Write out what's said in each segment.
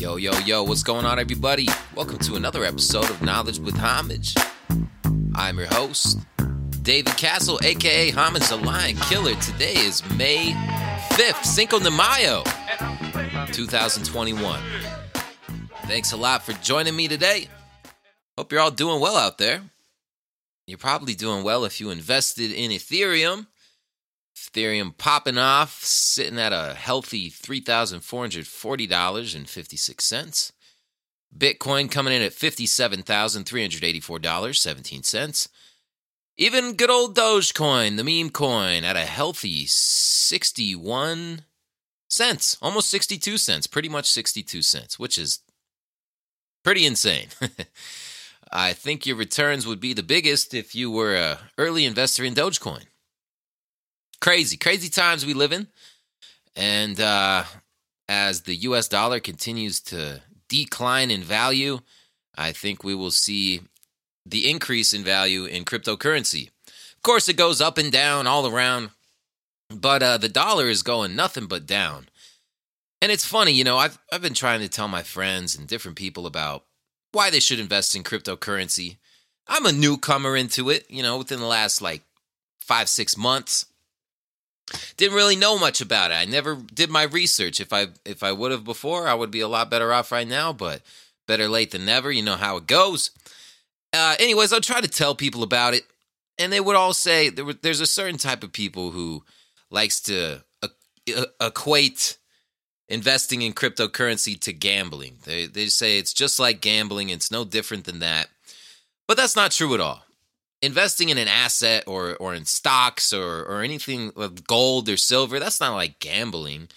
Yo, yo, yo, what's going on, everybody? Welcome to another episode of Knowledge with Homage. I'm your host, David Castle, aka Homage the Lion Killer. Today is May 5th, Cinco de Mayo, 2021. Thanks a lot for joining me today. Hope you're all doing well out there. You're probably doing well if you invested in Ethereum. Ethereum popping off, sitting at a healthy $3,440.56. Bitcoin coming in at $57,384.17. Even good old Dogecoin, the meme coin, at a healthy 61 cents, almost 62 cents, pretty much 62 cents, which is pretty insane. I think your returns would be the biggest if you were a early investor in Dogecoin. Crazy, crazy times we live in. And uh, as the US dollar continues to decline in value, I think we will see the increase in value in cryptocurrency. Of course, it goes up and down all around, but uh, the dollar is going nothing but down. And it's funny, you know, I've, I've been trying to tell my friends and different people about why they should invest in cryptocurrency. I'm a newcomer into it, you know, within the last like five, six months. Didn't really know much about it. I never did my research. If I if I would have before, I would be a lot better off right now, but better late than never. You know how it goes. Uh, anyways, I'll try to tell people about it, and they would all say there, there's a certain type of people who likes to uh, equate investing in cryptocurrency to gambling. They they say it's just like gambling, it's no different than that. But that's not true at all. Investing in an asset or or in stocks or or anything like gold or silver, that's not like gambling.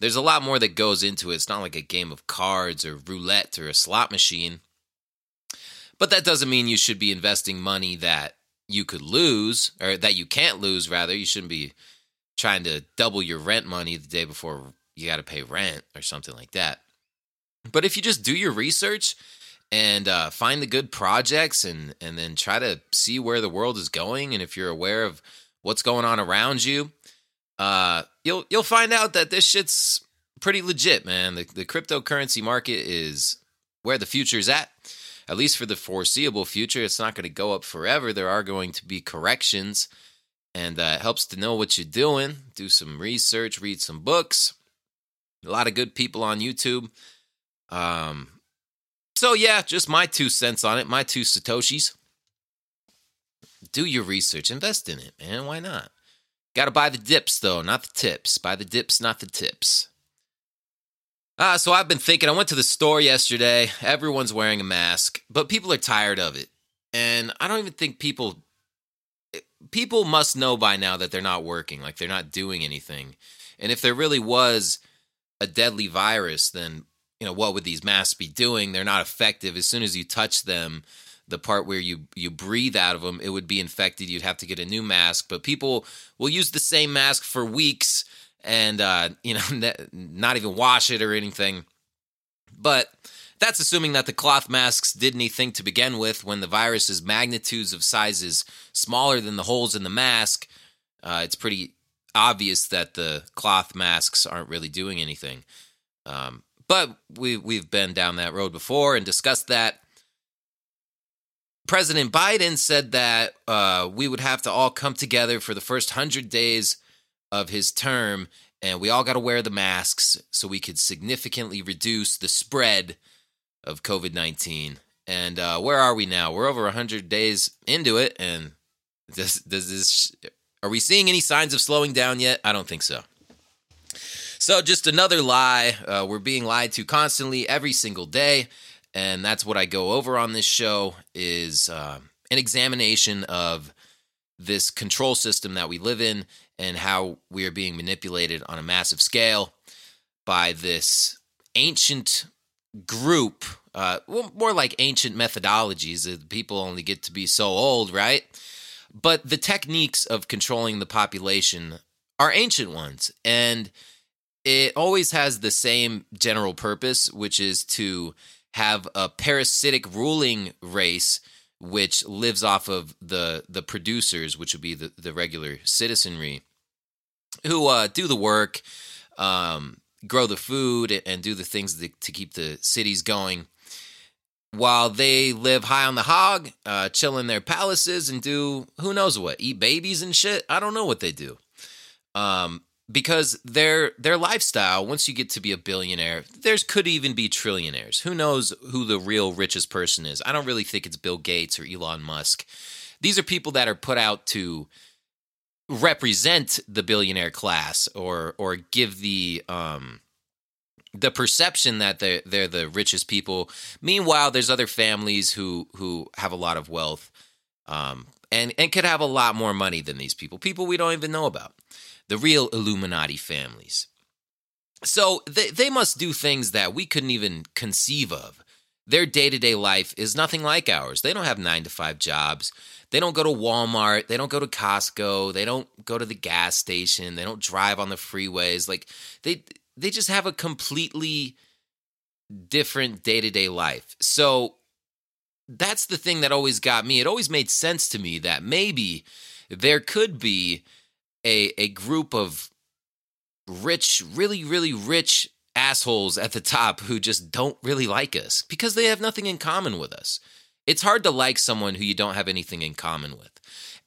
There's a lot more that goes into it. It's not like a game of cards or roulette or a slot machine. But that doesn't mean you should be investing money that you could lose or that you can't lose rather. You shouldn't be trying to double your rent money the day before you got to pay rent or something like that. But if you just do your research and uh, find the good projects and and then try to see where the world is going, and if you're aware of what's going on around you, uh, you'll you'll find out that this shit's pretty legit, man. The the cryptocurrency market is where the future's at. At least for the foreseeable future, it's not going to go up forever. There are going to be corrections, and uh, it helps to know what you're doing. Do some research, read some books, a lot of good people on YouTube. Um, so yeah, just my two cents on it, my two satoshis. Do your research, invest in it, man. Why not? Got to buy the dips though, not the tips. Buy the dips, not the tips. Ah, so I've been thinking. I went to the store yesterday. Everyone's wearing a mask, but people are tired of it, and I don't even think people people must know by now that they're not working, like they're not doing anything. And if there really was a deadly virus, then you know what would these masks be doing? They're not effective. As soon as you touch them, the part where you you breathe out of them, it would be infected. You'd have to get a new mask. But people will use the same mask for weeks and uh, you know not even wash it or anything. But that's assuming that the cloth masks did anything to begin with. When the virus is magnitudes of sizes smaller than the holes in the mask, uh, it's pretty obvious that the cloth masks aren't really doing anything. Um, but we we've been down that road before and discussed that. President Biden said that uh, we would have to all come together for the first hundred days of his term, and we all got to wear the masks so we could significantly reduce the spread of COVID nineteen. And uh, where are we now? We're over hundred days into it, and does does this are we seeing any signs of slowing down yet? I don't think so. So, just another lie. Uh, we're being lied to constantly every single day. And that's what I go over on this show is uh, an examination of this control system that we live in and how we are being manipulated on a massive scale by this ancient group, uh, more like ancient methodologies. People only get to be so old, right? But the techniques of controlling the population are ancient ones. And it always has the same general purpose, which is to have a parasitic ruling race which lives off of the the producers, which would be the, the regular citizenry, who uh, do the work, um, grow the food and do the things to, to keep the cities going while they live high on the hog, uh, chill in their palaces and do who knows what, eat babies and shit. I don't know what they do. Um, because their their lifestyle, once you get to be a billionaire, there's could even be trillionaires. Who knows who the real richest person is? I don't really think it's Bill Gates or Elon Musk. These are people that are put out to represent the billionaire class or or give the um the perception that they're they're the richest people. Meanwhile, there's other families who who have a lot of wealth, um, and and could have a lot more money than these people. People we don't even know about. The real Illuminati families. So they they must do things that we couldn't even conceive of. Their day to day life is nothing like ours. They don't have nine to five jobs. They don't go to Walmart. They don't go to Costco. They don't go to the gas station. They don't drive on the freeways. Like they they just have a completely different day to day life. So that's the thing that always got me. It always made sense to me that maybe there could be a a group of rich, really, really rich assholes at the top who just don't really like us because they have nothing in common with us. It's hard to like someone who you don't have anything in common with.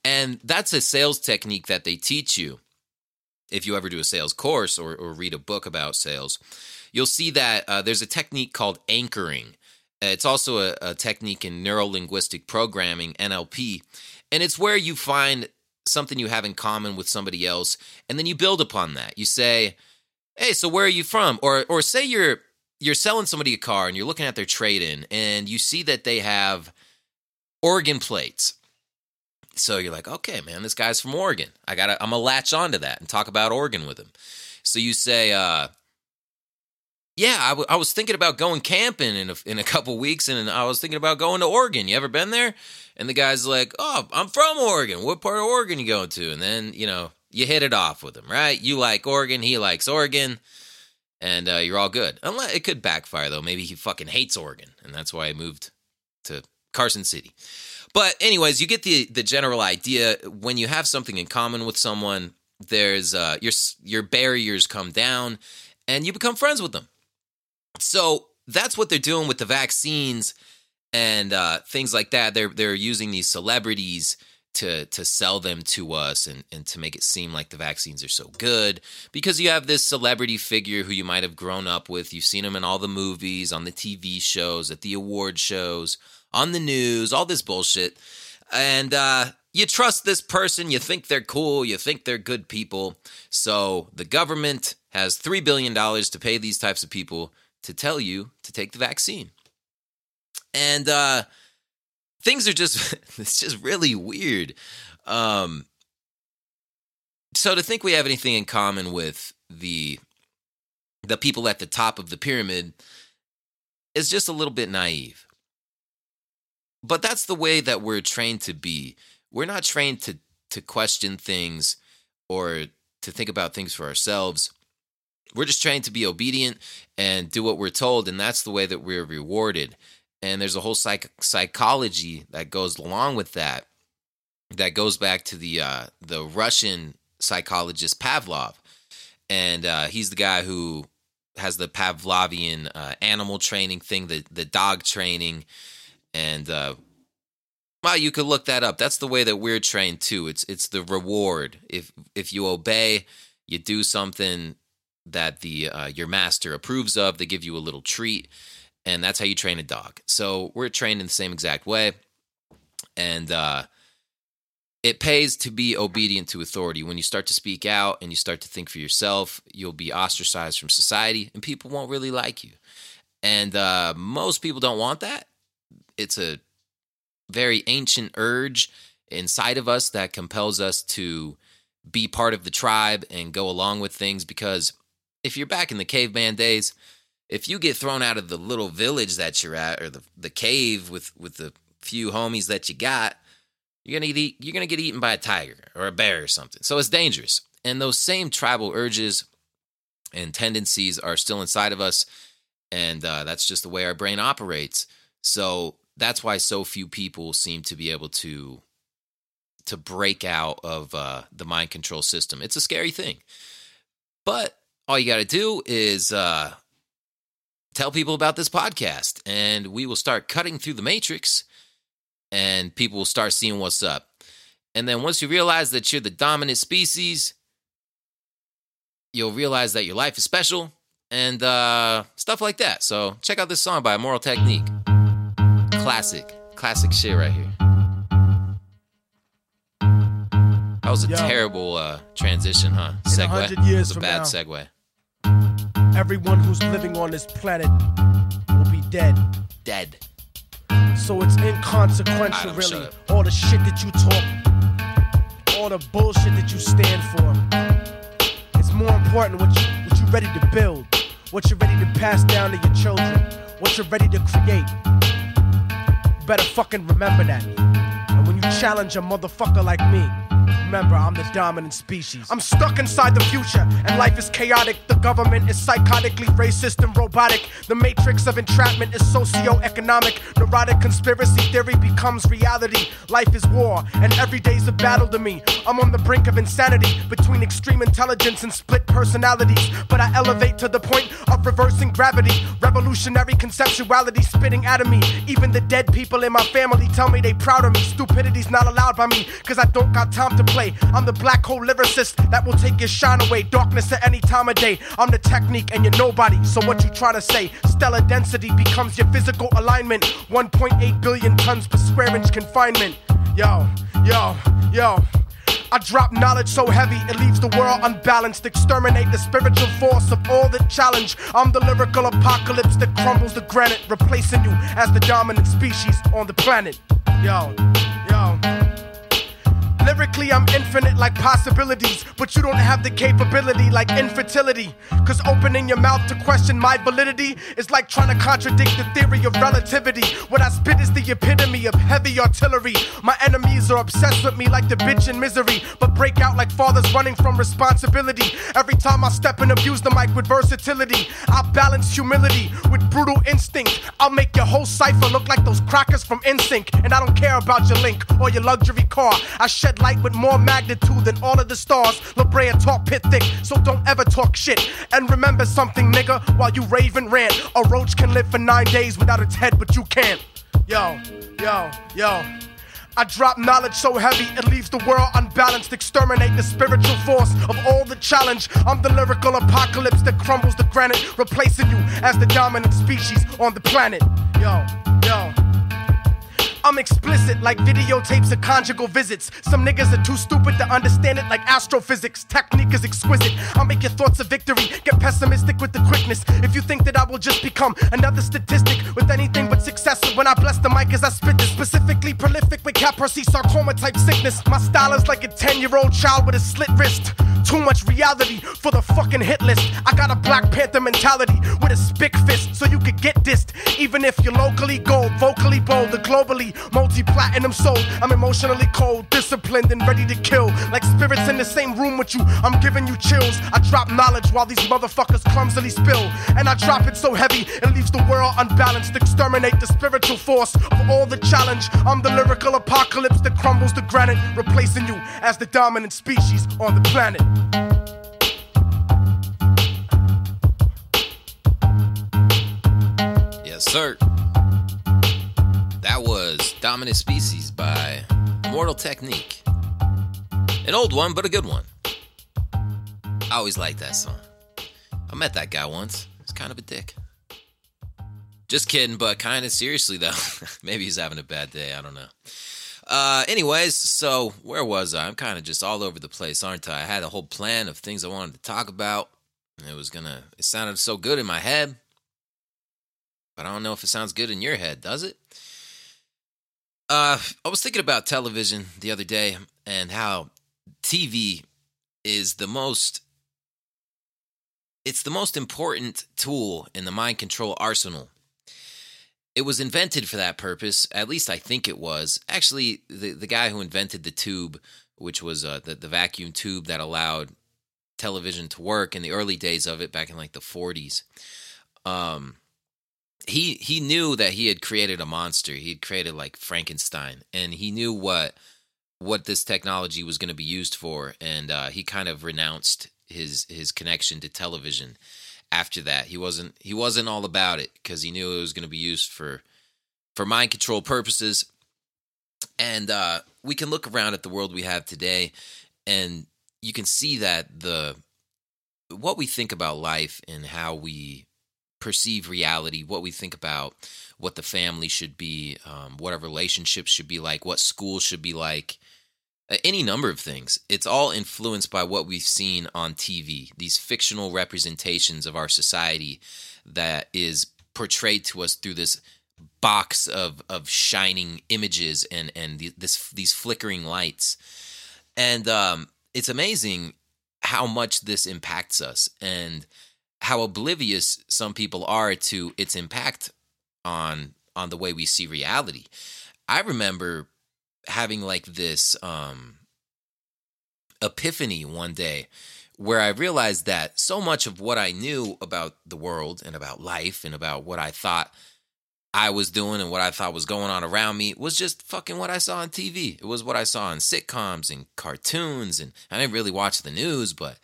And that's a sales technique that they teach you if you ever do a sales course or, or read a book about sales, you'll see that uh, there's a technique called anchoring. It's also a, a technique in neuro linguistic programming, NLP, and it's where you find something you have in common with somebody else, and then you build upon that. You say, "Hey, so where are you from?" Or, or say you're you're selling somebody a car and you're looking at their trade in, and you see that they have Oregon plates so you're like, okay, man, this guy's from Oregon. I gotta, I'm gonna latch onto that and talk about Oregon with him. So you say, uh, yeah, I, w- I was thinking about going camping in a, in a couple weeks, and I was thinking about going to Oregon. You ever been there? And the guy's like, oh, I'm from Oregon. What part of Oregon you going to? And then you know you hit it off with him, right? You like Oregon, he likes Oregon, and uh, you're all good. Unless it could backfire though. Maybe he fucking hates Oregon, and that's why he moved to Carson City. But anyways, you get the the general idea. When you have something in common with someone, there's uh, your your barriers come down, and you become friends with them. So that's what they're doing with the vaccines and uh, things like that. They're they're using these celebrities to to sell them to us and and to make it seem like the vaccines are so good because you have this celebrity figure who you might have grown up with. You've seen him in all the movies, on the TV shows, at the award shows on the news, all this bullshit. And uh, you trust this person, you think they're cool, you think they're good people. So the government has $3 billion to pay these types of people to tell you to take the vaccine. And uh, things are just, it's just really weird. Um, so to think we have anything in common with the the people at the top of the pyramid is just a little bit naive. But that's the way that we're trained to be. We're not trained to to question things or to think about things for ourselves. We're just trained to be obedient and do what we're told, and that's the way that we're rewarded. And there's a whole psych- psychology that goes along with that. That goes back to the uh, the Russian psychologist Pavlov, and uh, he's the guy who has the Pavlovian uh, animal training thing, the the dog training, and uh, well, you could look that up. That's the way that we're trained too. It's it's the reward. If if you obey, you do something that the uh, your master approves of. They give you a little treat, and that's how you train a dog. So we're trained in the same exact way, and uh, it pays to be obedient to authority. When you start to speak out and you start to think for yourself, you'll be ostracized from society, and people won't really like you. And uh, most people don't want that it's a very ancient urge inside of us that compels us to be part of the tribe and go along with things because if you're back in the caveman days if you get thrown out of the little village that you're at or the, the cave with with the few homies that you got you're gonna eat, you're gonna get eaten by a tiger or a bear or something. So it's dangerous. And those same tribal urges and tendencies are still inside of us and uh, that's just the way our brain operates. So that's why so few people seem to be able to to break out of uh, the mind control system. It's a scary thing, but all you got to do is uh, tell people about this podcast, and we will start cutting through the matrix, and people will start seeing what's up. And then once you realize that you're the dominant species, you'll realize that your life is special and uh, stuff like that. So check out this song by Immortal Technique. Classic, classic shit right here. That was a Yo. terrible uh, transition, huh? Segue. 100 It was a bad now. segue. Everyone who's living on this planet will be dead. Dead. So it's inconsequential, really. All the shit that you talk, all the bullshit that you stand for. It's more important what you what you ready to build, what you're ready to pass down to your children, what you're ready to create. You better fucking remember that. And when you challenge a motherfucker like me, remember I'm the dominant species. I'm stuck inside the future, and life is chaotic. The government is psychotically racist and robotic. The matrix of entrapment is socio-economic. Neurotic conspiracy theory becomes reality. Life is war, and every day's a battle to me. I'm on the brink of insanity between extreme intelligence and split personalities. But I elevate to the point of reversing gravity. Revolutionary conceptuality spitting out of me. Even the dead people in my family tell me they proud of me. Stupidity's not allowed by me, cause I don't got time to play. I'm the black hole lyricist that will take your shine away. Darkness at any time of day. I'm the technique and you're nobody. So what you trying to say? Stellar density becomes your physical alignment. 1.8 billion tons per square inch confinement. Yo, yo, yo. I drop knowledge so heavy it leaves the world unbalanced. Exterminate the spiritual force of all that challenge. I'm the lyrical apocalypse that crumbles the granite, replacing you as the dominant species on the planet. Yo. Lyrically, I'm infinite like possibilities, but you don't have the capability like infertility. Cause opening your mouth to question my validity is like trying to contradict the theory of relativity. What I spit is the epitome of heavy artillery. My enemies are obsessed with me like the bitch in misery, but break out like fathers running from responsibility. Every time I step and abuse the mic with versatility, I balance humility with brutal instinct. I'll make your whole cipher look like those crackers from NSYNC, and I don't care about your link or your luxury car. I shed light with more magnitude than all of the stars. La Brea tar pit thick, so don't ever talk shit. And remember something, nigga, while you rave and rant. A roach can live for nine days without its head, but you can't. Yo, yo, yo. I drop knowledge so heavy it leaves the world unbalanced. Exterminate the spiritual force of all the challenge. I'm the lyrical apocalypse that crumbles the granite, replacing you as the dominant species on the planet. Yo, yo. I'm explicit like videotapes of conjugal visits. Some niggas are too stupid to understand it like astrophysics. Technique is exquisite. I'll make your thoughts a victory. Get pessimistic with the quickness. If you think that I will just become another statistic with anything but success when I bless the mic as I spit this. Specifically prolific with Kaposi sarcoma type sickness. My style is like a 10 year old child with a slit wrist. Too much reality for the fucking hit list. I got a Black Panther mentality with a spick fist so you could get dissed. Even if you're locally gold, vocally bold, the globally multi platinum soul. I'm emotionally cold, disciplined, and ready to kill. Like spirits in the same room with you, I'm giving you chills. I drop knowledge while these motherfuckers clumsily spill. And I drop it so heavy, it leaves the world unbalanced. Exterminate the spiritual force of all the challenge. I'm the lyrical apocalypse that crumbles the granite, replacing you as the dominant species on the planet. Yes, sir. That was Dominant Species by Immortal Technique. An old one, but a good one. I always liked that song. I met that guy once. He's kind of a dick. Just kidding, but kind of seriously, though. Maybe he's having a bad day. I don't know. Uh, anyways, so where was I? I'm kind of just all over the place, aren't I? I had a whole plan of things I wanted to talk about. It was gonna, it sounded so good in my head. But I don't know if it sounds good in your head, does it? Uh, I was thinking about television the other day and how TV is the most it's the most important tool in the mind control arsenal. It was invented for that purpose, at least I think it was. Actually, the the guy who invented the tube, which was uh, the the vacuum tube that allowed television to work in the early days of it back in like the 40s. Um he he knew that he had created a monster. He had created like Frankenstein, and he knew what what this technology was going to be used for, and uh, he kind of renounced his his connection to television after that. He wasn't he wasn't all about it because he knew it was going to be used for for mind control purposes. And uh, we can look around at the world we have today, and you can see that the what we think about life and how we perceive reality, what we think about what the family should be, um, what our relationships should be like, what school should be like, any number of things. It's all influenced by what we've seen on TV, these fictional representations of our society that is portrayed to us through this box of of shining images and and this these flickering lights. And um, it's amazing how much this impacts us and how oblivious some people are to its impact on on the way we see reality. I remember having like this um epiphany one day where I realized that so much of what I knew about the world and about life and about what I thought I was doing and what I thought was going on around me was just fucking what I saw on TV. It was what I saw in sitcoms and cartoons and I didn't really watch the news, but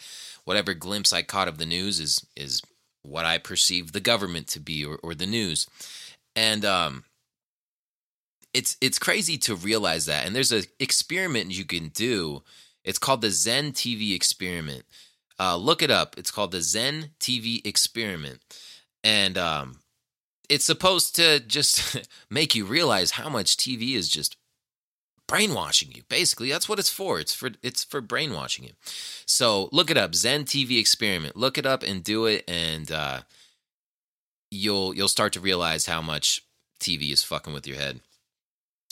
whatever glimpse I caught of the news is is what I perceive the government to be or, or the news. And um it's it's crazy to realize that. And there's an experiment you can do. It's called the Zen TV experiment. Uh, look it up. It's called the Zen TV experiment, and um, it's supposed to just make you realize how much TV is just brainwashing you. Basically, that's what it's for. It's for it's for brainwashing you. So look it up. Zen TV experiment. Look it up and do it, and uh, you'll you'll start to realize how much TV is fucking with your head.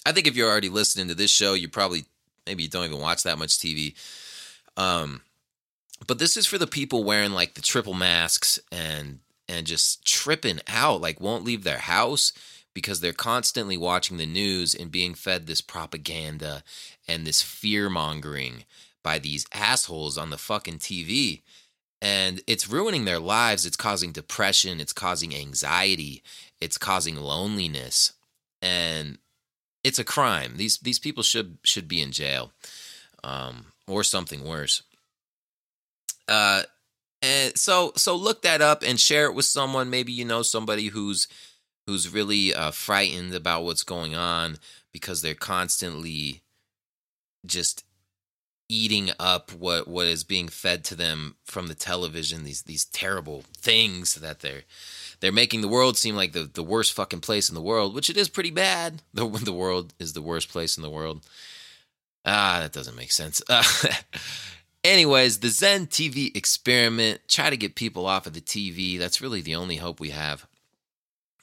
I think if you're already listening to this show, you probably maybe you don't even watch that much TV. Um, but this is for the people wearing like the triple masks and and just tripping out, like won't leave their house because they're constantly watching the news and being fed this propaganda and this fear mongering by these assholes on the fucking TV. And it's ruining their lives. It's causing depression. It's causing anxiety. It's causing loneliness. And it's a crime. These these people should should be in jail, um, or something worse. Uh, and so so look that up and share it with someone. Maybe you know somebody who's who's really uh, frightened about what's going on because they're constantly just eating up what what is being fed to them from the television these these terrible things that they're they're making the world seem like the, the worst fucking place in the world, which it is pretty bad. The, the world is the worst place in the world. Ah, that doesn't make sense. Uh, anyways, the Zen TV experiment, try to get people off of the TV. That's really the only hope we have.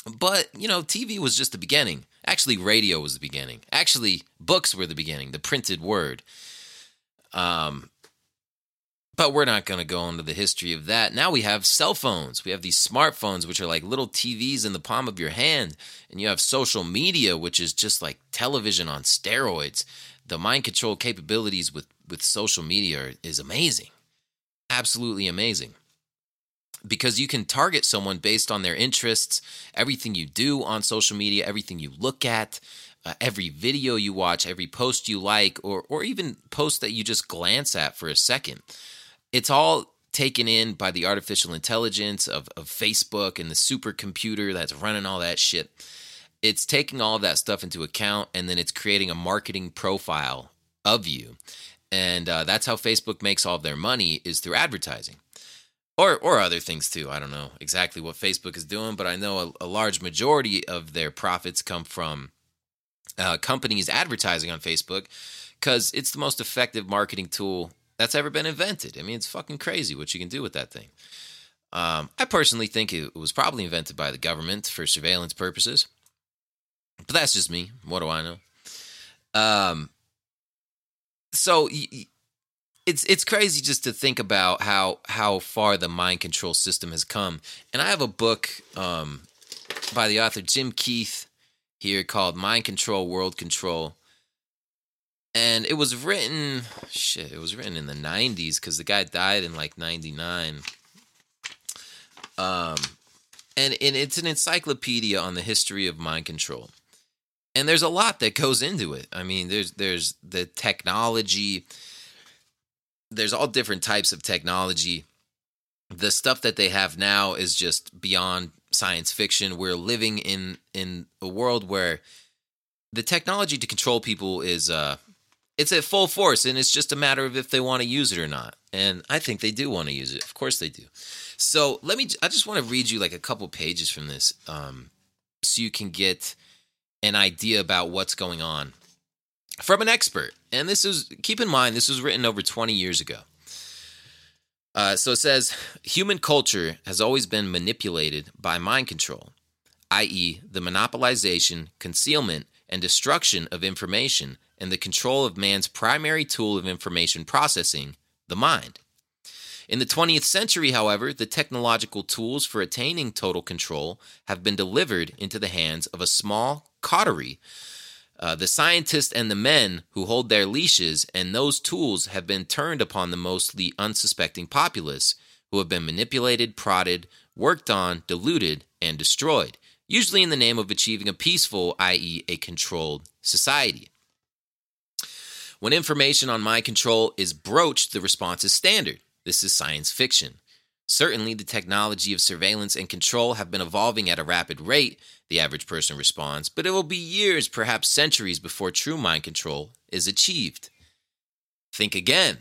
But, you know, TV was just the beginning. Actually, radio was the beginning. Actually, books were the beginning, the printed word. Um, but we're not going to go into the history of that. Now we have cell phones. We have these smartphones, which are like little TVs in the palm of your hand. And you have social media, which is just like television on steroids. The mind control capabilities with, with social media are, is amazing. Absolutely amazing. Because you can target someone based on their interests, everything you do on social media, everything you look at, uh, every video you watch, every post you like, or, or even post that you just glance at for a second it's all taken in by the artificial intelligence of, of Facebook and the supercomputer that's running all that shit. It's taking all of that stuff into account and then it's creating a marketing profile of you. And uh, that's how Facebook makes all of their money is through advertising. Or, or other things too. I don't know exactly what Facebook is doing, but I know a, a large majority of their profits come from uh, companies advertising on Facebook because it's the most effective marketing tool that's ever been invented. I mean, it's fucking crazy what you can do with that thing. Um, I personally think it was probably invented by the government for surveillance purposes, but that's just me. What do I know? Um, so it's it's crazy just to think about how how far the mind control system has come. And I have a book um, by the author Jim Keith here called Mind Control, World Control. And it was written shit it was written in the 90s because the guy died in like 99 um and, and it's an encyclopedia on the history of mind control. And there's a lot that goes into it. I mean there's there's the technology there's all different types of technology the stuff that they have now is just beyond science fiction. We're living in in a world where the technology to control people is uh it's at full force and it's just a matter of if they want to use it or not. And I think they do want to use it. Of course they do. So let me I just want to read you like a couple pages from this um so you can get an idea about what's going on from an expert. And this is keep in mind this was written over 20 years ago. Uh, so it says human culture has always been manipulated by mind control, i.e., the monopolization, concealment, and destruction of information and the control of man's primary tool of information processing, the mind. In the 20th century, however, the technological tools for attaining total control have been delivered into the hands of a small coterie uh, the scientists and the men who hold their leashes and those tools have been turned upon the mostly unsuspecting populace, who have been manipulated, prodded, worked on, diluted, and destroyed, usually in the name of achieving a peaceful, i.e., a controlled society. When information on mind control is broached, the response is standard. This is science fiction. Certainly, the technology of surveillance and control have been evolving at a rapid rate, the average person responds, but it will be years, perhaps centuries, before true mind control is achieved. Think again.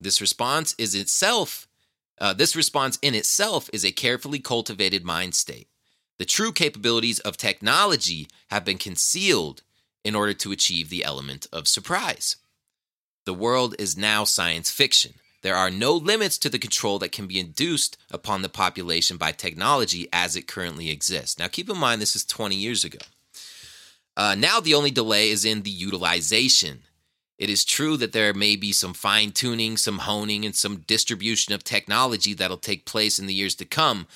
This response is itself, uh, this response in itself is a carefully cultivated mind state. The true capabilities of technology have been concealed in order to achieve the element of surprise. The world is now science fiction. There are no limits to the control that can be induced upon the population by technology as it currently exists. Now, keep in mind, this is 20 years ago. Uh, now, the only delay is in the utilization. It is true that there may be some fine tuning, some honing, and some distribution of technology that'll take place in the years to come.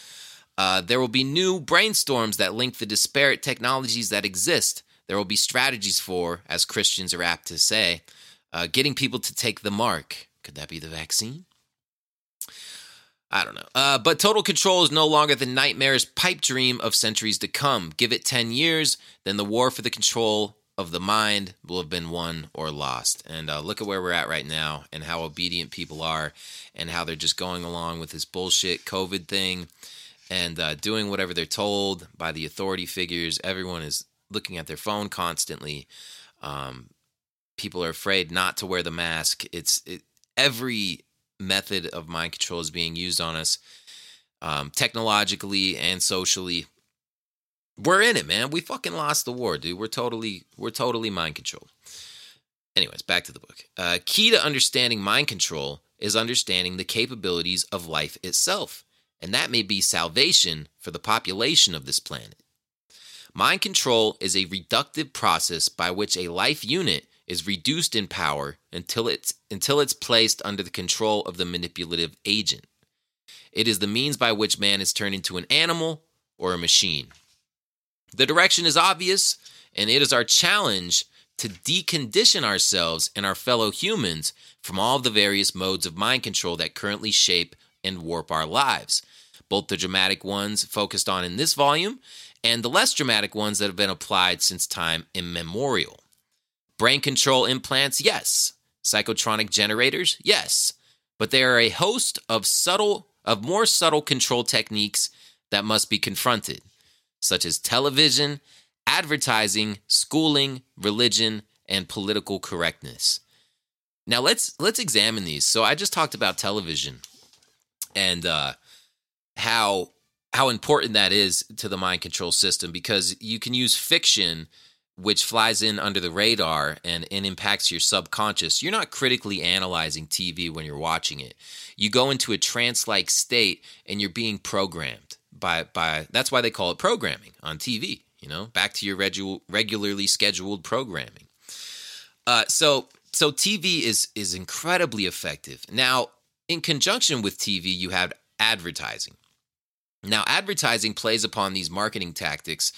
Uh, there will be new brainstorms that link the disparate technologies that exist. There will be strategies for, as Christians are apt to say, uh, getting people to take the mark. Could that be the vaccine? I don't know. Uh, but total control is no longer the nightmare's pipe dream of centuries to come. Give it 10 years, then the war for the control of the mind will have been won or lost. And uh, look at where we're at right now and how obedient people are and how they're just going along with this bullshit COVID thing and uh, doing whatever they're told by the authority figures. Everyone is looking at their phone constantly. Um, people are afraid not to wear the mask. It's it, every method of mind control is being used on us, um, technologically and socially. We're in it, man. We fucking lost the war, dude. We're totally, we're totally mind controlled. Anyways, back to the book. Uh, key to understanding mind control is understanding the capabilities of life itself, and that may be salvation for the population of this planet. Mind control is a reductive process by which a life unit is reduced in power until it's until it's placed under the control of the manipulative agent. It is the means by which man is turned into an animal or a machine. The direction is obvious, and it is our challenge to decondition ourselves and our fellow humans from all the various modes of mind control that currently shape and warp our lives, both the dramatic ones focused on in this volume and the less dramatic ones that have been applied since time immemorial. Brain control implants, yes. Psychotronic generators, yes. But there are a host of subtle, of more subtle control techniques that must be confronted, such as television, advertising, schooling, religion, and political correctness. Now let's let's examine these. So I just talked about television and uh, how how important that is to the mind control system because you can use fiction which flies in under the radar and, and impacts your subconscious, you're not critically analyzing TV when you're watching it. You go into a trance like state and you're being programmed by, by that's why they call it programming on TV, you know, back to your regu- regularly scheduled programming. Uh, so so TV is is incredibly effective. Now, in conjunction with TV, you have advertising. Now, advertising plays upon these marketing tactics,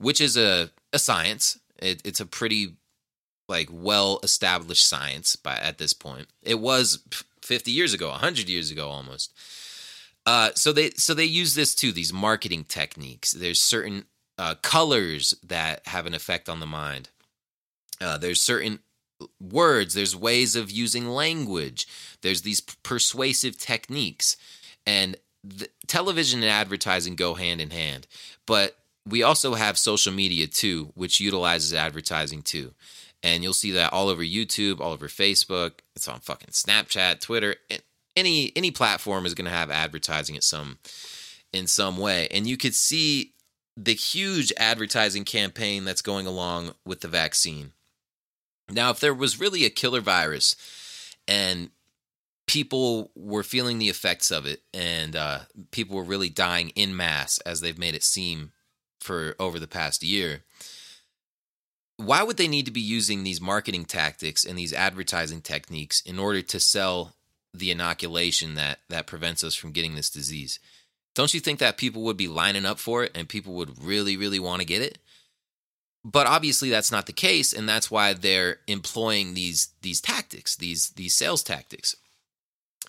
which is a a science. It, it's a pretty like well established science by at this point. It was 50 years ago, 100 years ago almost. Uh, so they so they use this too. These marketing techniques. There's certain uh, colors that have an effect on the mind. Uh, there's certain words. There's ways of using language. There's these persuasive techniques, and the, television and advertising go hand in hand, but we also have social media too, which utilizes advertising too. And you'll see that all over YouTube, all over Facebook. It's on fucking Snapchat, Twitter. Any any platform is going to have advertising at some in some way. And you could see the huge advertising campaign that's going along with the vaccine. Now, if there was really a killer virus and people were feeling the effects of it and uh, people were really dying in mass as they've made it seem for over the past year, why would they need to be using these marketing tactics and these advertising techniques in order to sell the inoculation that that prevents us from getting this disease? Don't you think that people would be lining up for it and people would really, really want to get it? But obviously that's not the case, and that's why they're employing these these tactics, these these sales tactics.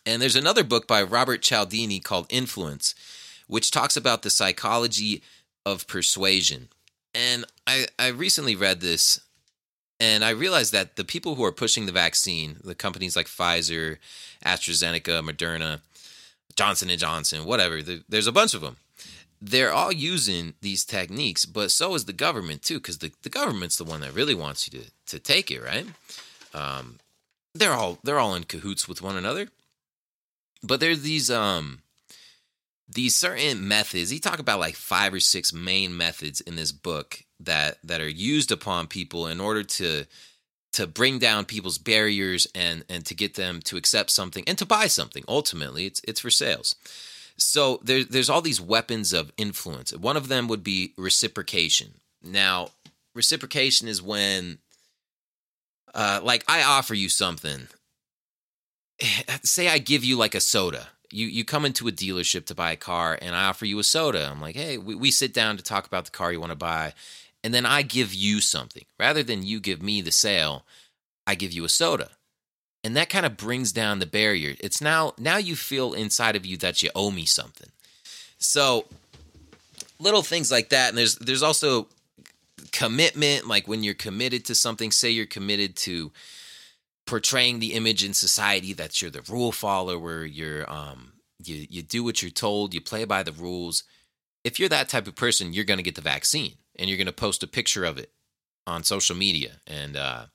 And there's another book by Robert Cialdini called Influence, which talks about the psychology of persuasion. And I, I recently read this and I realized that the people who are pushing the vaccine, the companies like Pfizer, AstraZeneca, Moderna, Johnson and Johnson, whatever. There's a bunch of them. They're all using these techniques, but so is the government too, because the, the government's the one that really wants you to to take it, right? Um, they're all they're all in cahoots with one another. But there's these um these certain methods. He talk about like five or six main methods in this book that that are used upon people in order to to bring down people's barriers and and to get them to accept something and to buy something ultimately. It's it's for sales. So there, there's all these weapons of influence. One of them would be reciprocation. Now reciprocation is when uh, like i offer you something. Say i give you like a soda you you come into a dealership to buy a car and i offer you a soda i'm like hey we, we sit down to talk about the car you want to buy and then I give you something. Rather than you give me the sale, I give you a soda. And that kind of brings down the barrier. It's now now you feel inside of you that you owe me something. So little things like that and there's there's also commitment like when you're committed to something say you're committed to portraying the image in society that you're the rule follower you're um you you do what you're told you play by the rules. If you're that type of person you're going to get the vaccine and you're going to post a picture of it on social media and uh,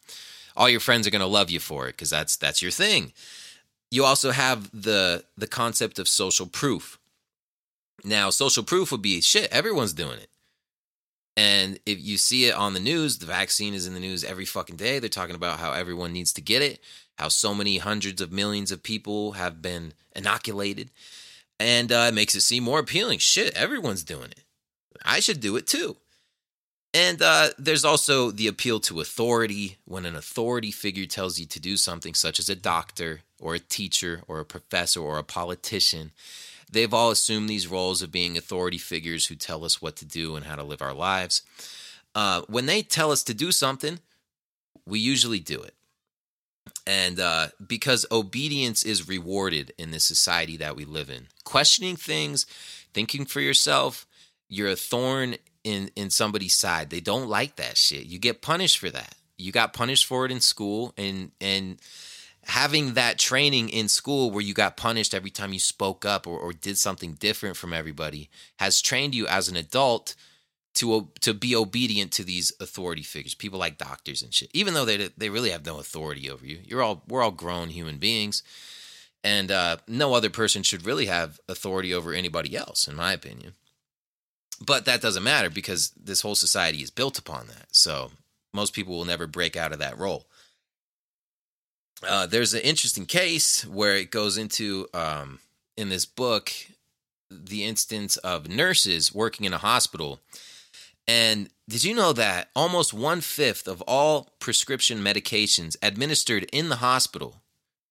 all your friends are going to love you for it because that's that's your thing. You also have the the concept of social proof. Now social proof would be shit everyone's doing it and if you see it on the news the vaccine is in the news every fucking day. They're talking about how everyone needs to get it how so many hundreds of millions of people have been inoculated. And uh, it makes it seem more appealing. Shit everyone's doing it. I should do it too. And uh, there's also the appeal to authority. When an authority figure tells you to do something, such as a doctor or a teacher or a professor or a politician. They've all assumed these roles of being authority figures who tell us what to do and how to live our lives. Uh, when they tell us to do something, we usually do it. And uh, because obedience is rewarded in this society that we live in, questioning things, thinking for yourself, you're a thorn in in somebody's side. They don't like that shit. You get punished for that. You got punished for it in school and and having that training in school where you got punished every time you spoke up or, or did something different from everybody has trained you as an adult to to be obedient to these authority figures, people like doctors and shit. Even though they they really have no authority over you, you're all we're all grown human beings, and uh, no other person should really have authority over anybody else, in my opinion. But that doesn't matter because this whole society is built upon that. So most people will never break out of that role. Uh, there's an interesting case where it goes into um, in this book the instance of nurses working in a hospital. And did you know that almost one fifth of all prescription medications administered in the hospital,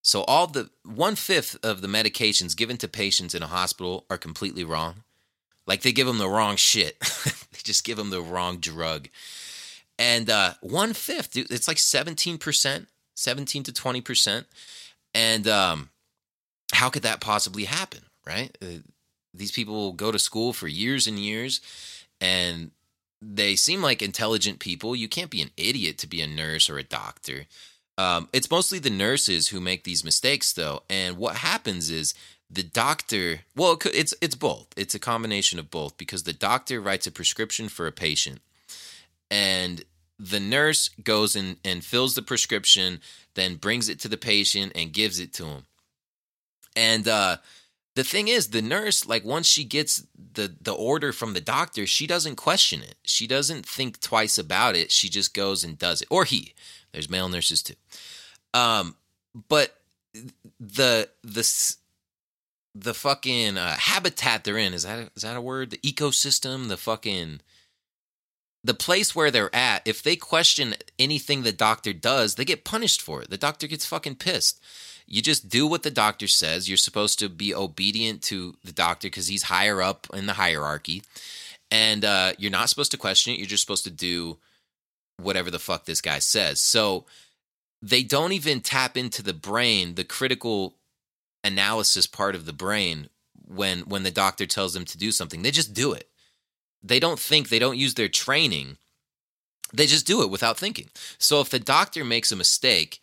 so all the one fifth of the medications given to patients in a hospital are completely wrong? Like they give them the wrong shit. they just give them the wrong drug. And uh, one fifth, it's like 17%, 17 to 20%. And um, how could that possibly happen, right? Uh, these people go to school for years and years and they seem like intelligent people. You can't be an idiot to be a nurse or a doctor. Um, it's mostly the nurses who make these mistakes, though. And what happens is the doctor well it's it's both it's a combination of both because the doctor writes a prescription for a patient and the nurse goes and, and fills the prescription then brings it to the patient and gives it to him. And uh the thing is the nurse like once she gets the the order from the doctor she doesn't question it. She doesn't think twice about it. She just goes and does it. Or he. There's male nurses too. Um but the the the fucking uh, habitat they're in is that is that a word? The ecosystem? The fucking the place where they're at if they question anything the doctor does they get punished for it the doctor gets fucking pissed you just do what the doctor says. You're supposed to be obedient to the doctor because he's higher up in the hierarchy. And uh, you're not supposed to question it. You're just supposed to do whatever the fuck this guy says. So they don't even tap into the brain, the critical analysis part of the brain when when the doctor tells them to do something. They just do it. They don't think, they don't use their training. They just do it without thinking. So if the doctor makes a mistake,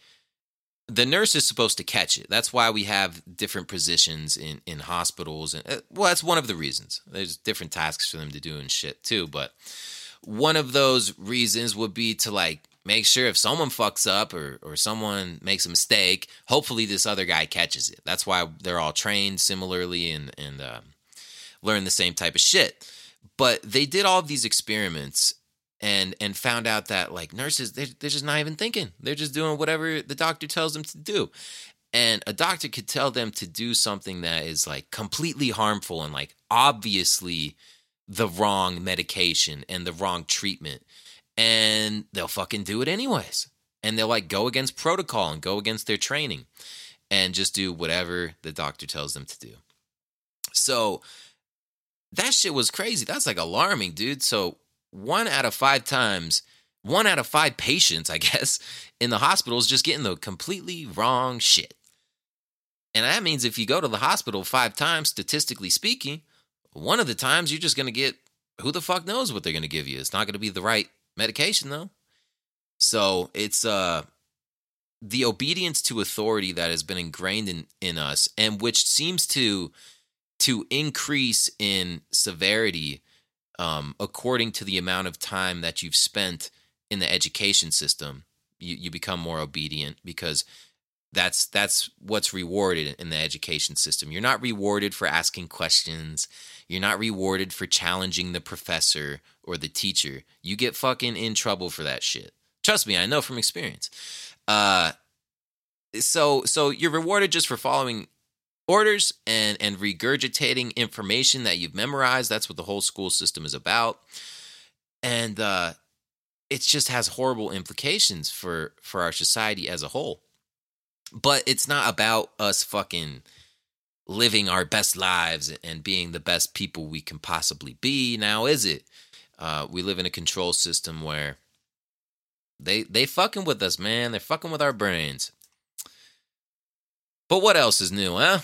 the nurse is supposed to catch it. That's why we have different positions in in hospitals, and uh, well, that's one of the reasons. There's different tasks for them to do and shit too, but one of those reasons would be to like make sure if someone fucks up or or someone makes a mistake, hopefully this other guy catches it. That's why they're all trained similarly and and um, learn the same type of shit. But they did all these experiments and and found out that like nurses they're, they're just not even thinking. They're just doing whatever the doctor tells them to do. And a doctor could tell them to do something that is like completely harmful and like obviously the wrong medication and the wrong treatment. And they'll fucking do it anyways. And they'll like go against protocol and go against their training and just do whatever the doctor tells them to do. So that shit was crazy that's like alarming dude so one out of five times, one out of five patients, I guess, in the hospital is just getting the completely wrong shit. And that means if you go to the hospital five times, statistically speaking, one of the times you're just going to get who the fuck knows what they're going to give you. It's not going to be the right medication, though. So it's uh, the obedience to authority that has been ingrained in, in us and which seems to to increase in severity um, according to the amount of time that you've spent in the education system, you, you become more obedient because that's that's what's rewarded in the education system. You're not rewarded for asking questions. You're not rewarded for challenging the professor or the teacher. You get fucking in trouble for that shit. Trust me, I know from experience. Uh so so you're rewarded just for following orders and and regurgitating information that you've memorized. That's what the whole school system is about, and uh, it just has horrible implications for for our society as a whole. But it's not about us fucking living our best lives and being the best people we can possibly be. Now, is it? Uh, we live in a control system where they they fucking with us, man. They're fucking with our brains. But what else is new, huh?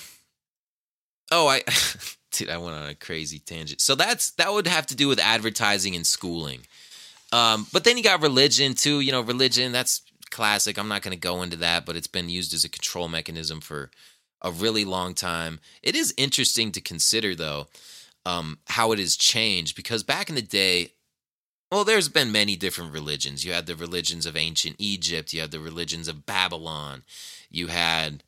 Oh, I dude, I went on a crazy tangent. So that's that would have to do with advertising and schooling. Um, but then you got religion too. You know, religion that's classic. I'm not going to go into that, but it's been used as a control mechanism for a really long time. It is interesting to consider though um, how it has changed because back in the day, well, there's been many different religions. You had the religions of ancient Egypt. You had the religions of Babylon. You had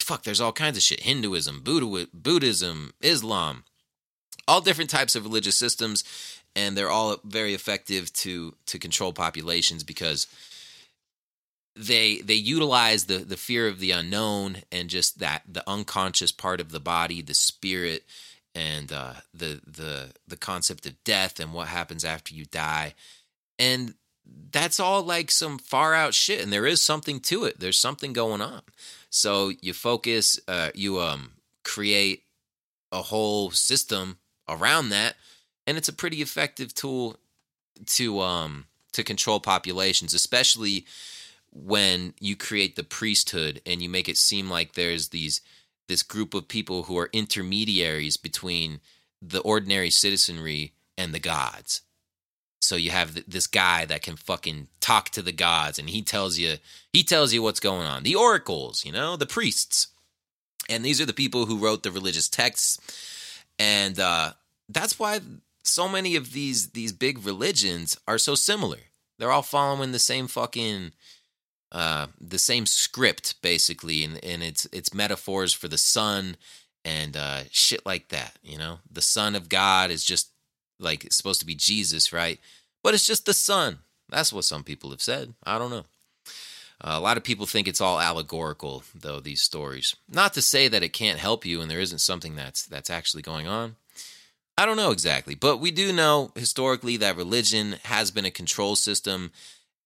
fuck, there's all kinds of shit Hinduism, Buddhism, Islam, all different types of religious systems. And they're all very effective to to control populations because they they utilize the the fear of the unknown and just that the unconscious part of the body, the spirit, and uh, the the the concept of death and what happens after you die, and that's all like some far out shit. And there is something to it. There's something going on. So you focus, uh, you um, create a whole system around that, and it's a pretty effective tool to um, to control populations, especially when you create the priesthood and you make it seem like there's these this group of people who are intermediaries between the ordinary citizenry and the gods. So you have this guy that can fucking talk to the gods, and he tells you he tells you what's going on. The oracles, you know, the priests. And these are the people who wrote the religious texts. And uh, that's why so many of these these big religions are so similar. They're all following the same fucking uh, the same script basically, and, and it's it's metaphors for the sun and uh, shit like that. You know, the Son of God is just like it's supposed to be Jesus, right? But it's just the Son. That's what some people have said. I don't know. Uh, a lot of people think it's all allegorical, though these stories. Not to say that it can't help you, and there isn't something that's that's actually going on. I don't know exactly, but we do know historically that religion has been a control system,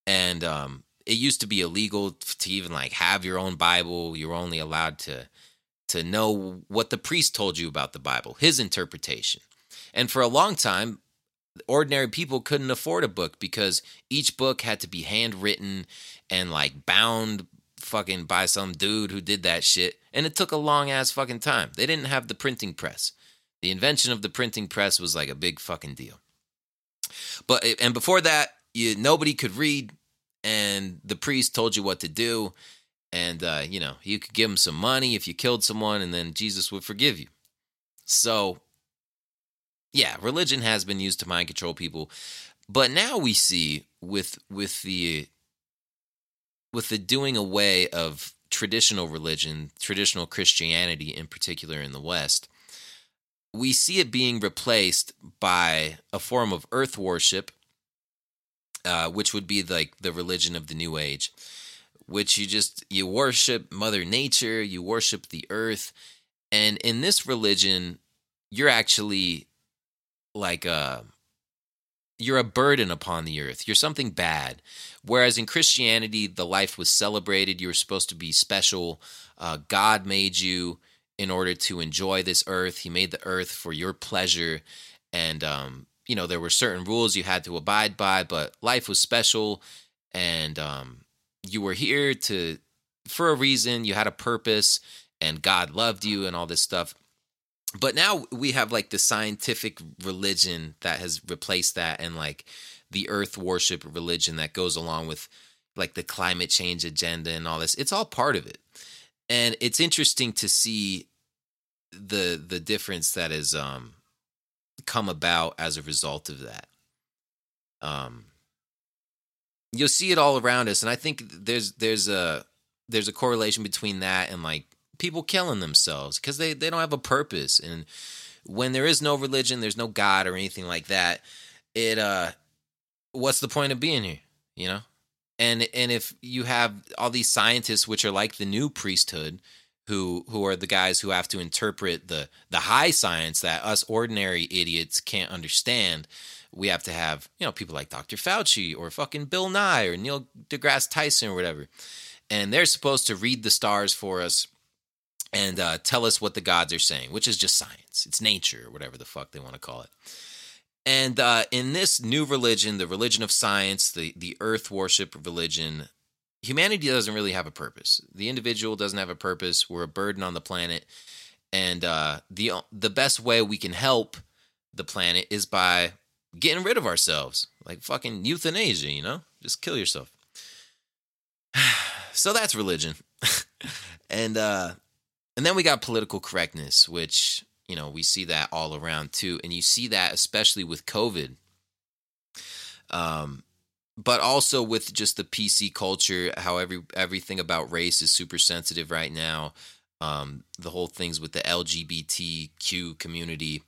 and um, it used to be illegal to even like have your own Bible. You're only allowed to to know what the priest told you about the Bible, his interpretation. And for a long time, ordinary people couldn't afford a book because each book had to be handwritten and like bound fucking by some dude who did that shit. And it took a long ass fucking time. They didn't have the printing press. The invention of the printing press was like a big fucking deal. But and before that, you nobody could read, and the priest told you what to do, and uh, you know you could give him some money if you killed someone, and then Jesus would forgive you. So, yeah, religion has been used to mind control people, but now we see with with the with the doing away of traditional religion, traditional Christianity in particular in the West we see it being replaced by a form of earth worship, uh, which would be like the religion of the New Age, which you just you worship Mother Nature, you worship the earth, and in this religion, you're actually like a you're a burden upon the earth. You're something bad. Whereas in Christianity, the life was celebrated. You were supposed to be special. Uh, God made you in order to enjoy this earth. He made the earth for your pleasure. And, um, you know, there were certain rules you had to abide by, but life was special. And um, you were here to, for a reason, you had a purpose, and God loved you and all this stuff. But now we have like the scientific religion that has replaced that and like the earth worship religion that goes along with like the climate change agenda and all this. It's all part of it and it's interesting to see the the difference that has um come about as a result of that um you'll see it all around us and i think there's there's a there's a correlation between that and like people killing themselves because they they don't have a purpose and when there is no religion there's no god or anything like that it uh what's the point of being here you know and and if you have all these scientists which are like the new priesthood who who are the guys who have to interpret the the high science that us ordinary idiots can't understand we have to have you know people like Dr. Fauci or fucking Bill Nye or Neil deGrasse Tyson or whatever and they're supposed to read the stars for us and uh, tell us what the gods are saying which is just science it's nature or whatever the fuck they want to call it and uh, in this new religion, the religion of science, the, the earth worship religion, humanity doesn't really have a purpose. The individual doesn't have a purpose. We're a burden on the planet. And uh, the, the best way we can help the planet is by getting rid of ourselves, like fucking euthanasia, you know? Just kill yourself. so that's religion. and uh, and then we got political correctness, which you know, we see that all around too. And you see that especially with COVID. Um, but also with just the PC culture, how every everything about race is super sensitive right now. Um, the whole things with the LGBTQ community.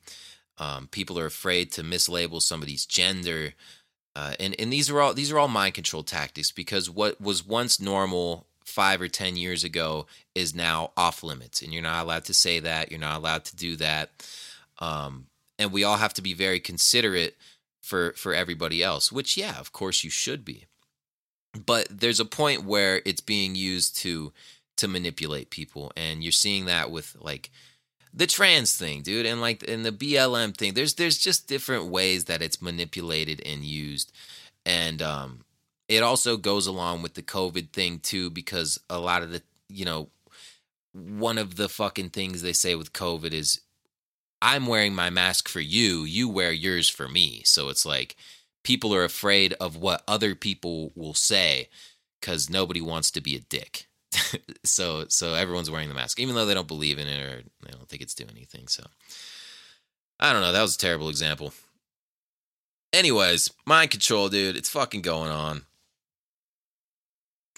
Um, people are afraid to mislabel somebody's gender. Uh, and and these are all these are all mind control tactics because what was once normal five or 10 years ago is now off limits. And you're not allowed to say that. You're not allowed to do that. Um, and we all have to be very considerate for, for everybody else, which, yeah, of course you should be. But there's a point where it's being used to to manipulate people and you're seeing that with like the trans thing dude and like in the blm thing there's there's just different ways that it's manipulated and used and um it also goes along with the COVID thing too, because a lot of the, you know, one of the fucking things they say with COVID is, I'm wearing my mask for you, you wear yours for me. So it's like people are afraid of what other people will say because nobody wants to be a dick. so so everyone's wearing the mask, even though they don't believe in it or they don't think it's doing anything. So I don't know. That was a terrible example. Anyways, mind control, dude. It's fucking going on.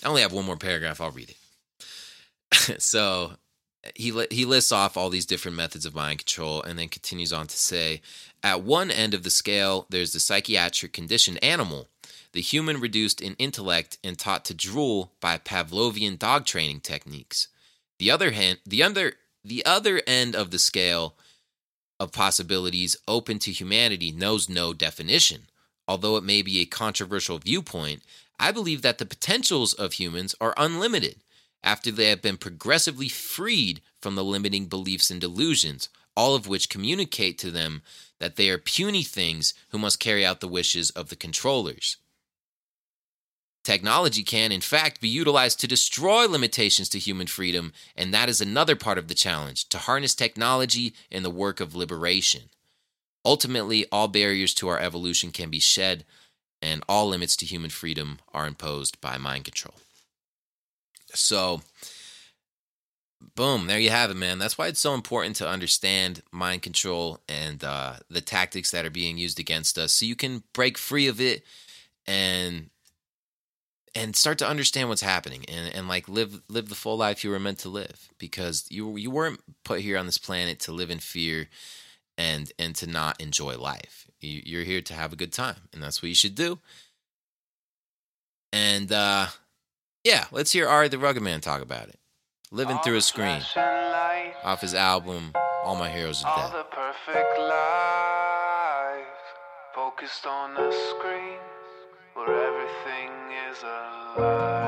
I only have one more paragraph. I'll read it. so he he lists off all these different methods of mind control and then continues on to say at one end of the scale there's the psychiatric conditioned animal the human reduced in intellect and taught to drool by Pavlovian dog training techniques. The other hand, the other the other end of the scale of possibilities open to humanity knows no definition. Although it may be a controversial viewpoint, I believe that the potentials of humans are unlimited after they have been progressively freed from the limiting beliefs and delusions, all of which communicate to them that they are puny things who must carry out the wishes of the controllers. Technology can, in fact, be utilized to destroy limitations to human freedom, and that is another part of the challenge to harness technology in the work of liberation. Ultimately, all barriers to our evolution can be shed, and all limits to human freedom are imposed by mind control. So, boom, there you have it, man. That's why it's so important to understand mind control and uh, the tactics that are being used against us so you can break free of it and and start to understand what's happening and, and like live live the full life you were meant to live because you you weren't put here on this planet to live in fear and and to not enjoy life you're here to have a good time and that's what you should do. And uh yeah let's hear R.A. the rugged man talk about it. Living all through a screen. off his album all my heroes are dead. all the perfect life focused on the screen where everything is a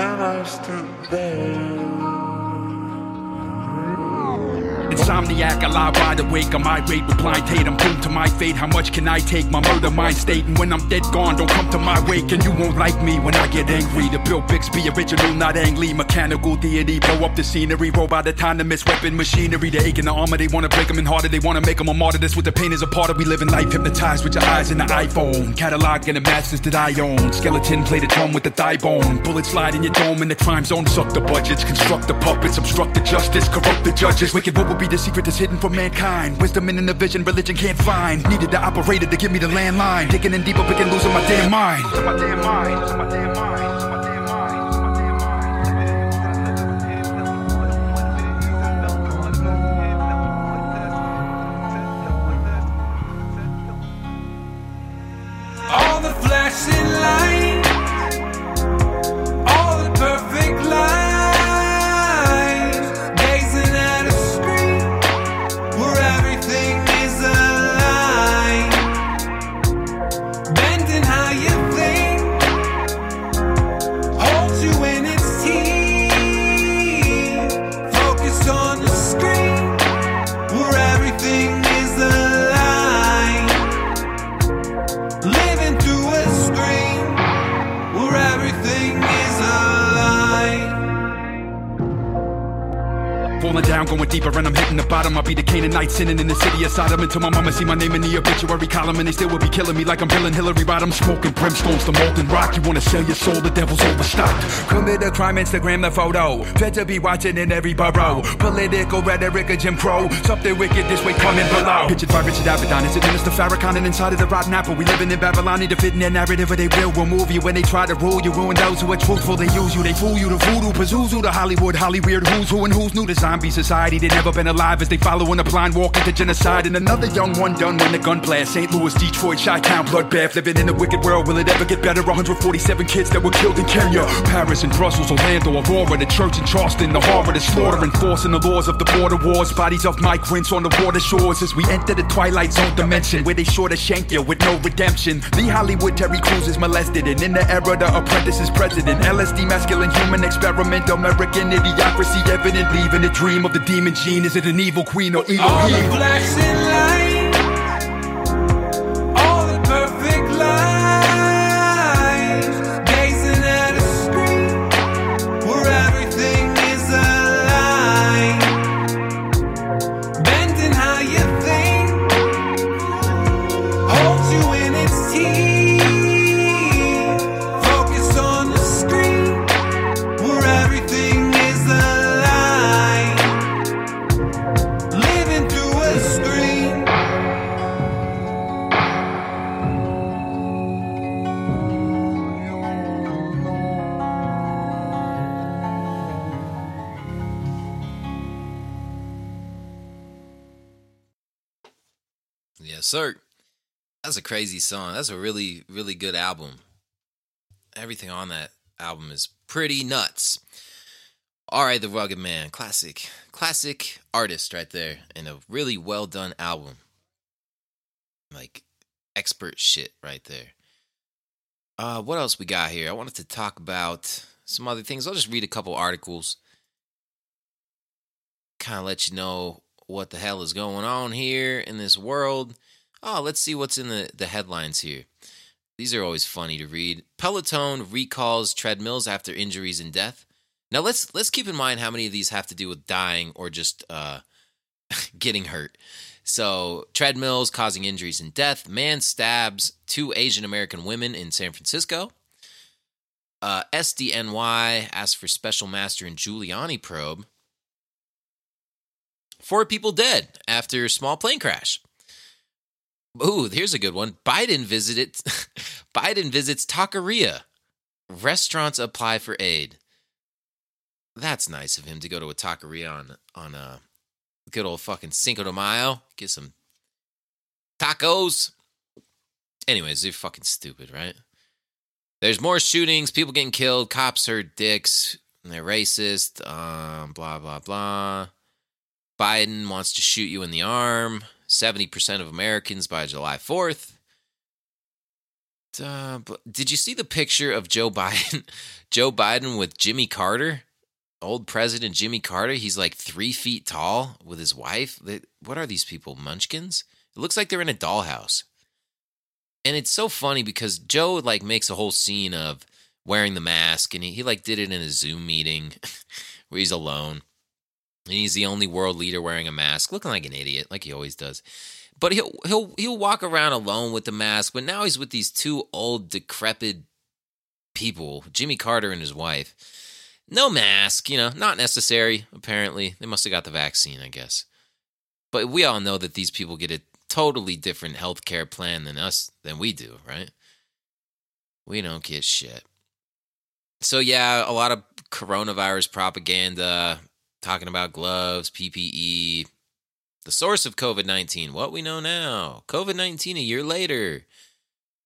and I stood there. Insomniac, I lie wide awake. I'm irate with blind hate. I'm doomed to my fate. How much can I take? My murder mind state. And when I'm dead gone, don't come to my wake. And you won't like me when I get angry. The Bill Bixby original, not angry. Mechanical deity, blow up the scenery. Robot autonomous weapon machinery. The ache in the armor, they wanna break them in harder. They wanna make them a martyr. This with the pain is a part of we live in life. Hypnotized with your eyes in the iPhone. Catalog and the masters that I own. Skeleton play the drum with the thigh bone. Bullet slide in your dome in the crime zone. Suck the budgets, construct the puppets, obstruct the justice, corrupt the judges. Wicked, what be the secret that's hidden from mankind. Wisdom in the vision religion can't find. Needed the operator to give me the landline. Digging in deeper, picking, losing my damn mind. Losing my damn mind. Losing my damn mind. All the flashing lights sinning in the city of Sodom until my mama see my name in the obituary column, and they still will be killing me like I'm killing Hillary Rodham. Smoking brimstones, to molten rock. You wanna sell your soul? The devil's overstocked. Commit a crime, Instagram the photo. To be watching in every borough. Political rhetoric of Jim Crow. Something wicked this way coming below. Pictured by Richard Avedon. It's a Minister Farrakhan, and inside of the rotten apple. We living in Babylon, need to fit in their narrative, or they will remove you when they try to rule you. Ruin those who are truthful. They use you, they fool you. The voodoo, Pazuzu, the Hollywood, Hollyweird. Who's who and who's new to zombie society? They never been alive as they follow in a blind walk into genocide. And another young one done when the gun blast. St. Louis, Detroit, Chi-Town, bloodbath. Living in a wicked world, will it ever get better? 147 kids that were killed in Kenya. Paris and Brussels, Orlando, Aurora, the church in Charleston, the horror, the slaughter, enforcing the laws of the border wars. Bodies of migrants on the water shores as we enter the Twilight Zone dimension where they sure to shank you with no redemption. The Hollywood Terry Crews is molested, and in the era, the apprentice is president. LSD, masculine human experiment, American idiocracy evident, leaving the dream of the demon gene. Is it an evil queen or evil All the king? Yes, sir. That's a crazy song. That's a really, really good album. Everything on that album is pretty nuts. All right, The Rugged Man. Classic. Classic artist right there. And a really well done album. Like expert shit right there. Uh, what else we got here? I wanted to talk about some other things. I'll just read a couple articles. Kind of let you know what the hell is going on here in this world. Oh, let's see what's in the, the headlines here. These are always funny to read. Peloton recalls treadmills after injuries and death. Now let's let's keep in mind how many of these have to do with dying or just uh, getting hurt. So treadmills causing injuries and death. Man stabs two Asian American women in San Francisco. Uh, SDNY asks for special master in Giuliani probe. Four people dead after small plane crash. Ooh, here's a good one. Biden visited Biden visits Taqueria. Restaurants apply for aid. That's nice of him to go to a taqueria on on a good old fucking Cinco de Mayo. Get some tacos. Anyways, they're fucking stupid, right? There's more shootings, people getting killed, cops are dicks, they're racist, um, blah blah blah. Biden wants to shoot you in the arm. 70% of Americans by July 4th. Uh, did you see the picture of Joe Biden? Joe Biden with Jimmy Carter, old President Jimmy Carter. He's like three feet tall with his wife. What are these people? Munchkins? It looks like they're in a dollhouse. And it's so funny because Joe like makes a whole scene of wearing the mask, and he, he like did it in a Zoom meeting where he's alone and he's the only world leader wearing a mask, looking like an idiot, like he always does. But he'll he'll he'll walk around alone with the mask. But now he's with these two old, decrepit people, Jimmy Carter and his wife. No mask, you know, not necessary. Apparently, they must have got the vaccine, I guess. But we all know that these people get a totally different health care plan than us than we do, right? We don't get shit. So yeah, a lot of coronavirus propaganda, talking about gloves, PPE. The source of COVID 19, what we know now. COVID 19 a year later.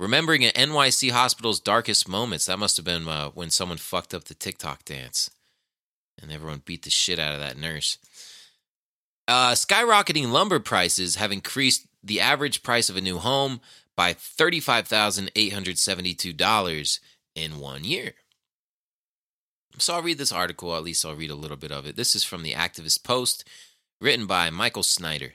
Remembering at NYC hospital's darkest moments, that must have been uh, when someone fucked up the TikTok dance and everyone beat the shit out of that nurse. Uh, skyrocketing lumber prices have increased the average price of a new home by $35,872 in one year. So I'll read this article, at least I'll read a little bit of it. This is from the Activist Post, written by Michael Snyder.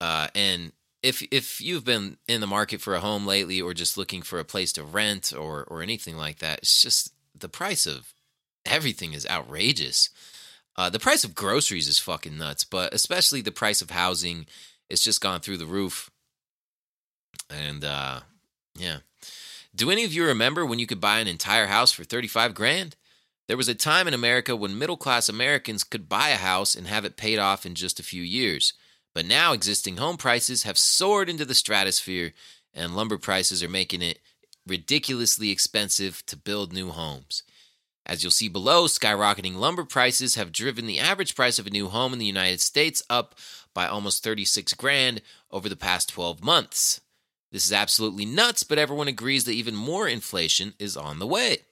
Uh, and if if you've been in the market for a home lately, or just looking for a place to rent, or or anything like that, it's just the price of everything is outrageous. Uh, the price of groceries is fucking nuts, but especially the price of housing, it's just gone through the roof. And uh, yeah, do any of you remember when you could buy an entire house for thirty five grand? There was a time in America when middle class Americans could buy a house and have it paid off in just a few years. But now existing home prices have soared into the stratosphere, and lumber prices are making it ridiculously expensive to build new homes. As you'll see below, skyrocketing lumber prices have driven the average price of a new home in the United States up by almost 36 grand over the past 12 months. This is absolutely nuts, but everyone agrees that even more inflation is on the way.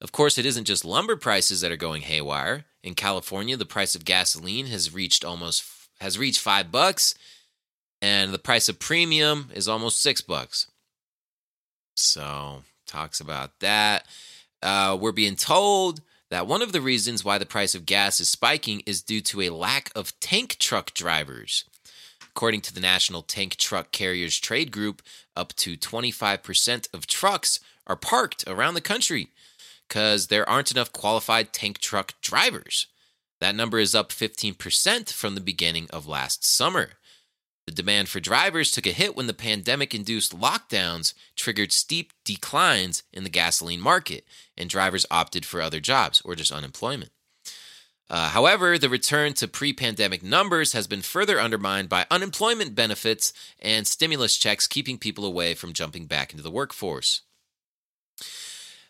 Of course, it isn't just lumber prices that are going haywire. In California, the price of gasoline has reached almost has reached 5 bucks and the price of premium is almost 6 bucks. So, talks about that. Uh, we're being told that one of the reasons why the price of gas is spiking is due to a lack of tank truck drivers. According to the National Tank Truck Carriers Trade Group, up to 25% of trucks are parked around the country because there aren't enough qualified tank truck drivers. That number is up 15% from the beginning of last summer. The demand for drivers took a hit when the pandemic induced lockdowns triggered steep declines in the gasoline market, and drivers opted for other jobs or just unemployment. Uh, however, the return to pre pandemic numbers has been further undermined by unemployment benefits and stimulus checks keeping people away from jumping back into the workforce.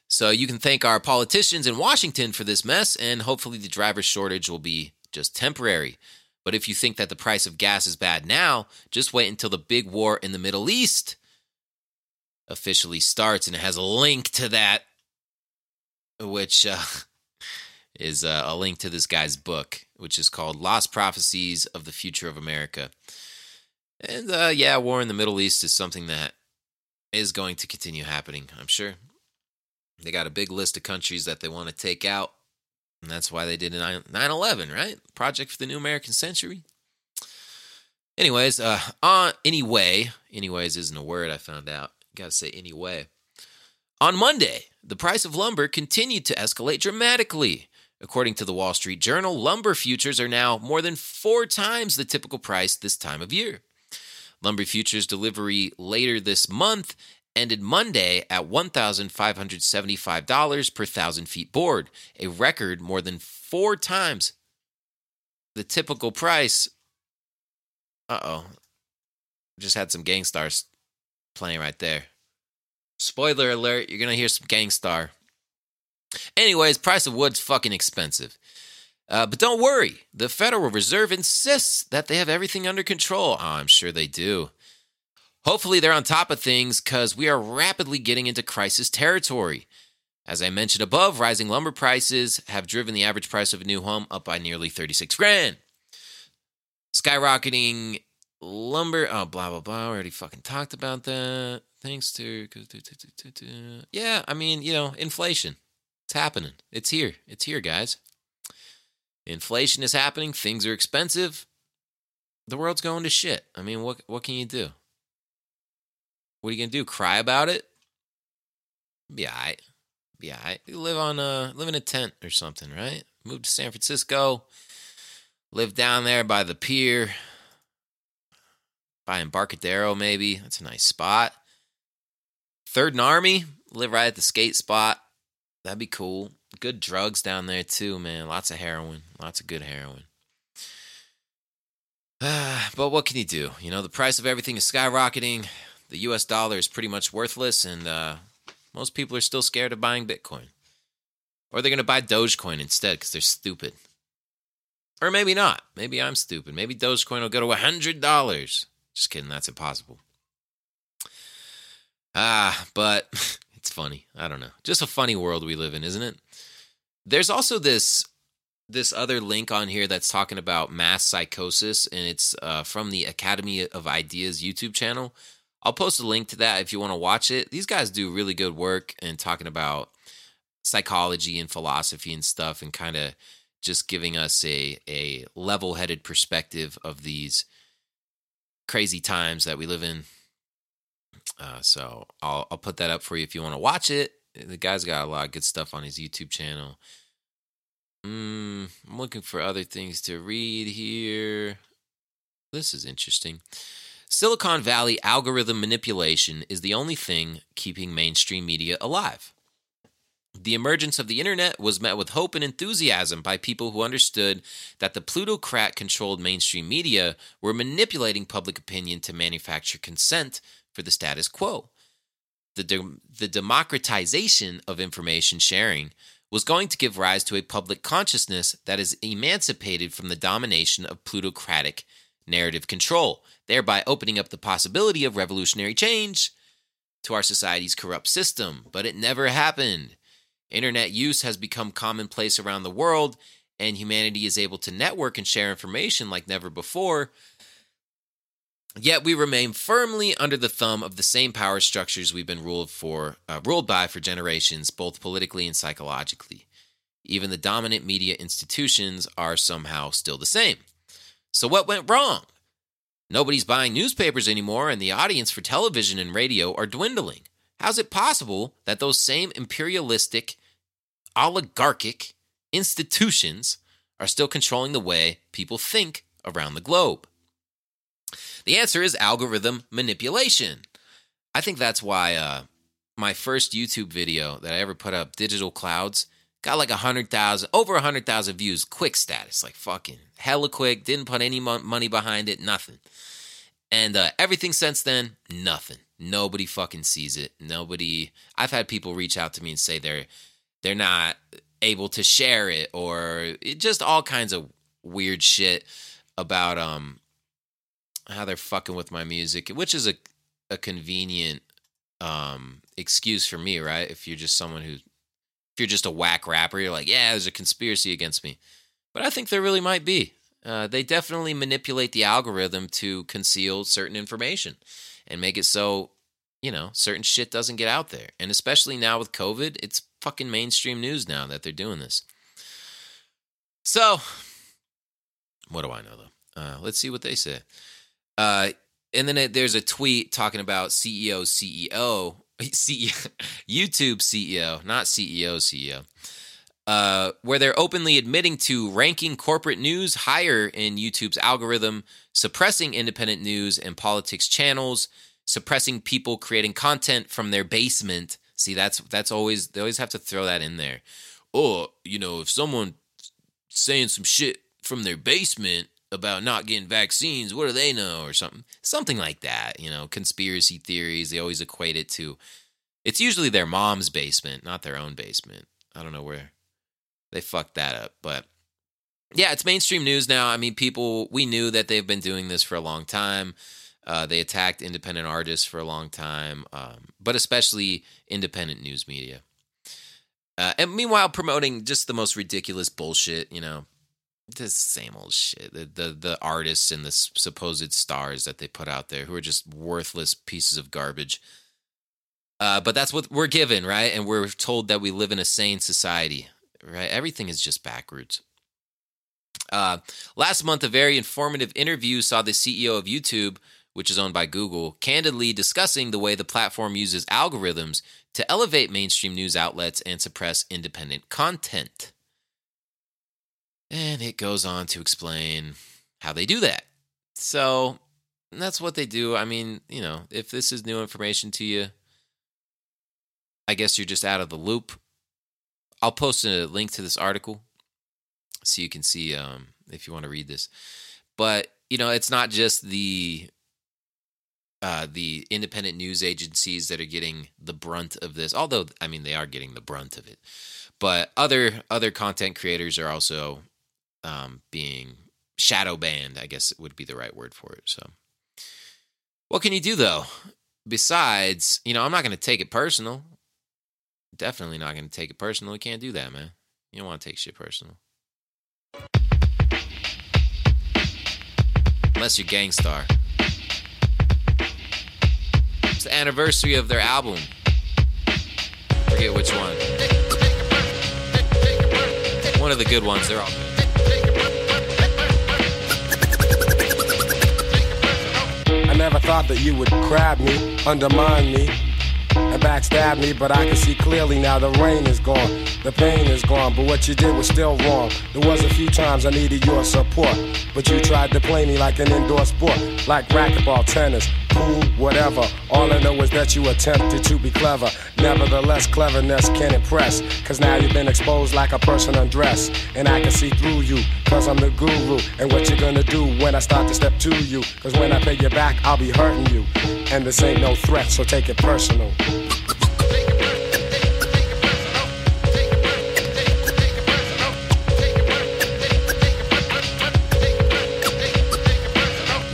So you can thank our politicians in Washington for this mess, and hopefully the driver shortage will be just temporary. But if you think that the price of gas is bad now, just wait until the big war in the Middle East officially starts. And it has a link to that, which uh, is uh, a link to this guy's book, which is called Lost Prophecies of the Future of America. And uh, yeah, war in the Middle East is something that is going to continue happening, I'm sure. They got a big list of countries that they want to take out. And that's why they did 9 11, right? Project for the New American Century. Anyways, uh, uh, anyway, anyways isn't a word I found out. Gotta say anyway. On Monday, the price of lumber continued to escalate dramatically. According to the Wall Street Journal, lumber futures are now more than four times the typical price this time of year. Lumber futures delivery later this month ended Monday at $1,575 per thousand feet board, a record more than four times the typical price. Uh oh. Just had some Gang Starr playing right there. Spoiler alert, you're going to hear some Gang Starr. Anyways, price of wood's fucking expensive. Uh, but don't worry, the Federal Reserve insists that they have everything under control. Oh, I'm sure they do. Hopefully, they're on top of things because we are rapidly getting into crisis territory. As I mentioned above, rising lumber prices have driven the average price of a new home up by nearly 36 grand. Skyrocketing lumber, oh, blah, blah, blah. We already fucking talked about that. Thanks to. Yeah, I mean, you know, inflation. It's happening. It's here. It's here, guys. Inflation is happening. Things are expensive. The world's going to shit. I mean, what what can you do? What are you gonna do? Cry about it? Be alright. Be alright. You live on a live in a tent or something, right? Move to San Francisco. Live down there by the pier. By Embarcadero, maybe. That's a nice spot. Third and Army. Live right at the skate spot. That'd be cool. Good drugs down there too, man. Lots of heroin. Lots of good heroin. but what can you do? You know, the price of everything is skyrocketing. The US dollar is pretty much worthless, and uh, most people are still scared of buying Bitcoin. Or they're going to buy Dogecoin instead because they're stupid. Or maybe not. Maybe I'm stupid. Maybe Dogecoin will go to $100. Just kidding. That's impossible. Ah, but it's funny. I don't know. Just a funny world we live in, isn't it? There's also this this other link on here that's talking about mass psychosis, and it's uh, from the Academy of Ideas YouTube channel. I'll post a link to that if you want to watch it. These guys do really good work and talking about psychology and philosophy and stuff, and kind of just giving us a a level headed perspective of these crazy times that we live in. Uh, so I'll I'll put that up for you if you want to watch it. The guy's got a lot of good stuff on his YouTube channel. Mm, I'm looking for other things to read here. This is interesting. Silicon Valley algorithm manipulation is the only thing keeping mainstream media alive. The emergence of the internet was met with hope and enthusiasm by people who understood that the plutocrat controlled mainstream media were manipulating public opinion to manufacture consent for the status quo. The, de- the democratization of information sharing was going to give rise to a public consciousness that is emancipated from the domination of plutocratic narrative control, thereby opening up the possibility of revolutionary change to our society's corrupt system. But it never happened. Internet use has become commonplace around the world, and humanity is able to network and share information like never before. Yet we remain firmly under the thumb of the same power structures we've been ruled for, uh, ruled by for generations, both politically and psychologically. Even the dominant media institutions are somehow still the same. So what went wrong? Nobody's buying newspapers anymore, and the audience for television and radio are dwindling. How's it possible that those same imperialistic, oligarchic institutions are still controlling the way people think around the globe? The answer is algorithm manipulation. I think that's why uh, my first YouTube video that I ever put up, Digital Clouds, got like a hundred thousand, over a hundred thousand views, quick status, like fucking hella quick. Didn't put any money behind it, nothing. And uh, everything since then, nothing. Nobody fucking sees it. Nobody. I've had people reach out to me and say they're they're not able to share it or it, just all kinds of weird shit. about um how they're fucking with my music, which is a a convenient um excuse for me, right? If you're just someone who if you're just a whack rapper, you're like, yeah, there's a conspiracy against me. But I think there really might be. Uh, they definitely manipulate the algorithm to conceal certain information and make it so, you know, certain shit doesn't get out there. And especially now with COVID, it's fucking mainstream news now that they're doing this. So, what do I know though? Uh, let's see what they say. Uh, and then it, there's a tweet talking about CEO, CEO, CEO, YouTube CEO, not CEO, CEO, uh, where they're openly admitting to ranking corporate news higher in YouTube's algorithm, suppressing independent news and politics channels, suppressing people creating content from their basement. See, that's that's always they always have to throw that in there. Or you know, if someone saying some shit from their basement about not getting vaccines, what do they know or something? Something like that, you know, conspiracy theories, they always equate it to it's usually their mom's basement, not their own basement. I don't know where they fucked that up, but yeah, it's mainstream news now. I mean, people we knew that they've been doing this for a long time. Uh, they attacked independent artists for a long time, um, but especially independent news media. Uh, and meanwhile, promoting just the most ridiculous bullshit, you know, the same old shit. The, the the artists and the supposed stars that they put out there who are just worthless pieces of garbage. Uh, but that's what we're given, right? And we're told that we live in a sane society, right? Everything is just backwards. Uh, last month, a very informative interview saw the CEO of YouTube, which is owned by Google, candidly discussing the way the platform uses algorithms to elevate mainstream news outlets and suppress independent content. And it goes on to explain how they do that. So that's what they do. I mean, you know, if this is new information to you, I guess you're just out of the loop. I'll post a link to this article so you can see um, if you want to read this. But you know, it's not just the uh, the independent news agencies that are getting the brunt of this. Although, I mean, they are getting the brunt of it. But other other content creators are also um, being shadow banned. I guess it would be the right word for it. So, what can you do though? Besides, you know, I'm not going to take it personal. Definitely not going to take it personal. You can't do that, man. You don't want to take shit personal. Unless you're Gang Starr. It's the anniversary of their album. Forget which one. One of the good ones. They're all good. Never thought that you would grab me, undermine me, and backstab me, but I can see clearly now the rain is gone, the pain is gone, but what you did was still wrong. There was a few times I needed your support, but you tried to play me like an indoor sport, like racquetball, tennis, pool, whatever. All I know is that you attempted to be clever. Nevertheless, cleverness can impress, cause now you've been exposed like a person undressed, and I can see through you, cause I'm the guru, and what you're gonna do when I start to step to you, cause when I pay you back, I'll be hurting you, and this ain't no threat, so take it personal.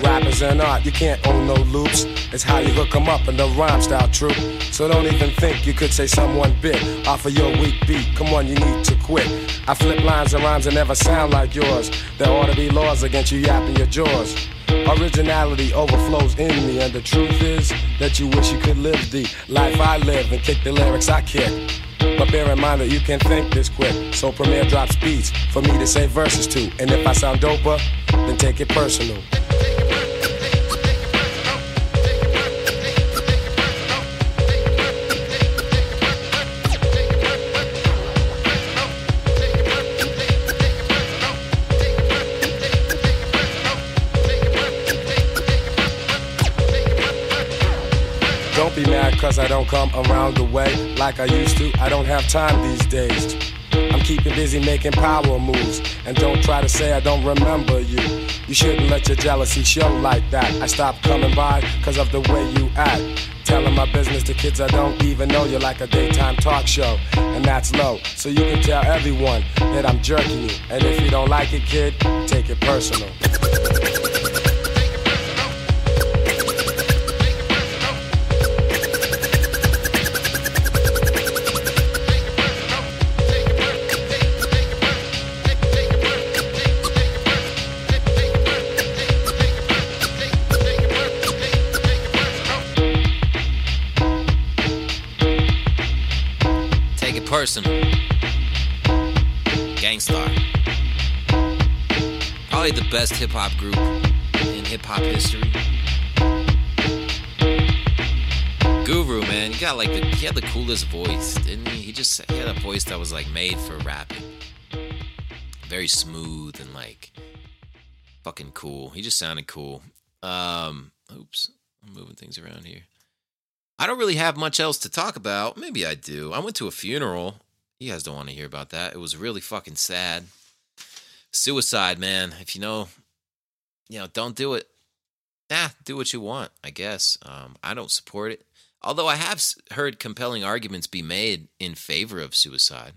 Rappers and art, you can't own no loops. It's how you hook 'em up and the rhyme style true. So don't even think you could say someone bit off of your weak beat. Come on, you need to quit. I flip lines and rhymes that never sound like yours. There ought to be laws against you yapping your jaws. Originality overflows in me, and the truth is that you wish you could live the life I live and kick the lyrics I kick. But bear in mind that you can think this quick. So Premier drops beats for me to say verses to. And if I sound doper, then take it personal. Cause I don't come around the way like I used to. I don't have time these days. I'm keeping busy making power moves. And don't try to say I don't remember you. You shouldn't let your jealousy show like that. I stopped coming by cause of the way you act. Telling my business to kids I don't even know You're like a daytime talk show. And that's low. So you can tell everyone that I'm jerking you. And if you don't like it, kid, take it personal. Personal. Gang Starr. Probably the best hip hop group in hip hop history. Guru, man, he got like the he had the coolest voice, didn't he? He just he had a voice that was like made for rapping. Very smooth and like fucking cool. He just sounded cool. Um, oops, I'm moving things around here. I don't really have much else to talk about. Maybe I do. I went to a funeral. You guys don't want to hear about that. It was really fucking sad. Suicide, man. If you know, you know, don't do it. Nah, do what you want, I guess. Um, I don't support it. Although I have heard compelling arguments be made in favor of suicide.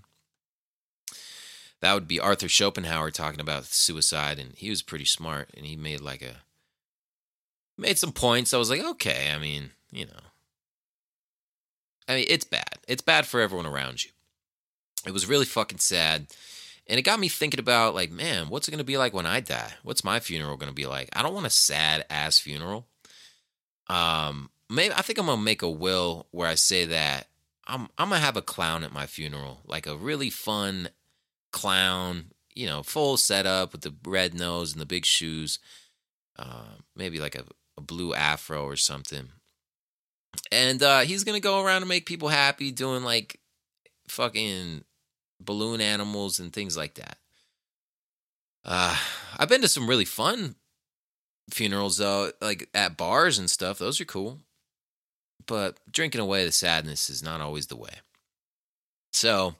That would be Arthur Schopenhauer talking about suicide, and he was pretty smart, and he made like a made some points. I was like, okay, I mean, you know, I mean, it's bad. It's bad for everyone around you. It was really fucking sad. And it got me thinking about, like, man, what's it going to be like when I die? What's my funeral going to be like? I don't want a sad ass funeral. Um, maybe I think I'm going to make a will where I say that I'm I'm going to have a clown at my funeral, like a really fun clown, you know, full setup with the red nose and the big shoes. Uh, maybe like a, a blue afro or something and uh, he's gonna go around and make people happy, doing like fucking balloon animals and things like that. Uh, I've been to some really fun funerals though, like at bars and stuff. Those are cool, but drinking away the sadness is not always the way. So,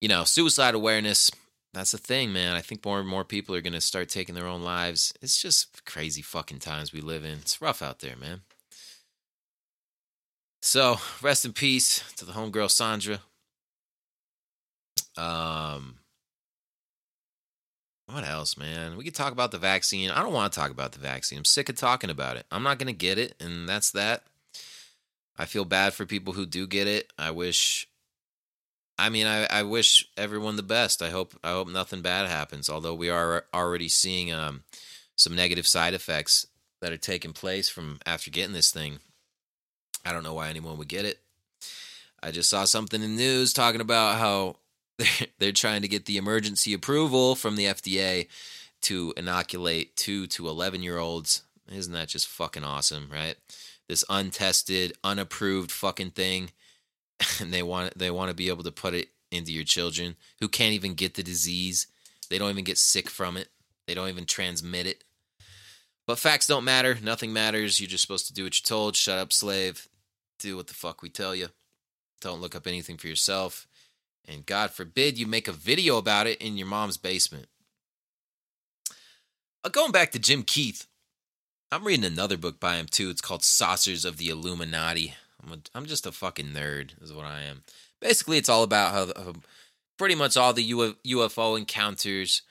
you know, suicide awareness. That's the thing, man. I think more and more people are going to start taking their own lives. It's just crazy fucking times we live in. It's rough out there, man. So, rest in peace to the homegirl Sandra. Um, what else, man? We could talk about the vaccine. I don't want to talk about the vaccine. I'm sick of talking about it. I'm not going to get it, and that's that. I feel bad for people who do get it. I wish. I mean, I, I wish everyone the best. I hope I hope nothing bad happens. Although we are already seeing um, some negative side effects that are taking place from after getting this thing. I don't know why anyone would get it. I just saw something in the news talking about how they're, they're trying to get the emergency approval from the FDA to inoculate two to 11 year olds. Isn't that just fucking awesome, right? This untested, unapproved fucking thing. And they want they want to be able to put it into your children who can't even get the disease. They don't even get sick from it. They don't even transmit it. But facts don't matter. Nothing matters. You're just supposed to do what you're told. Shut up, slave. Do what the fuck we tell you. Don't look up anything for yourself. And God forbid you make a video about it in your mom's basement. Uh, going back to Jim Keith, I'm reading another book by him too. It's called Saucers of the Illuminati. I'm, a, I'm just a fucking nerd, is what I am. Basically, it's all about how, how pretty much all the UFO encounters,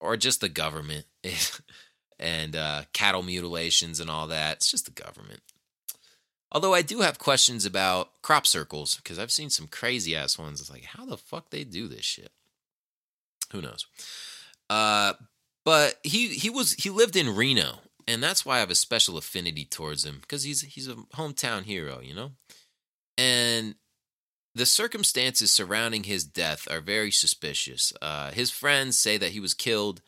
or just the government, and uh, cattle mutilations and all that. It's just the government. Although I do have questions about crop circles because I've seen some crazy ass ones. It's like how the fuck they do this shit. Who knows? Uh, but he he was he lived in Reno, and that's why I have a special affinity towards him because he's he's a hometown hero, you know. And the circumstances surrounding his death are very suspicious. Uh, his friends say that he was killed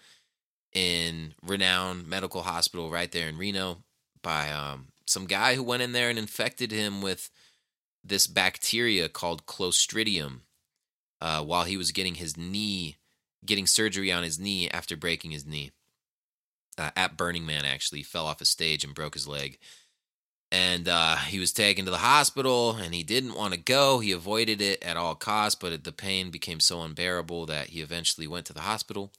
in Renown medical hospital right there in Reno by um, some guy who went in there and infected him with this bacteria called Clostridium uh, while he was getting his knee, getting surgery on his knee after breaking his knee. Uh, at Burning Man, actually, he fell off a stage and broke his leg. And uh, he was taken to the hospital and he didn't want to go. He avoided it at all costs, but the pain became so unbearable that he eventually went to the hospital.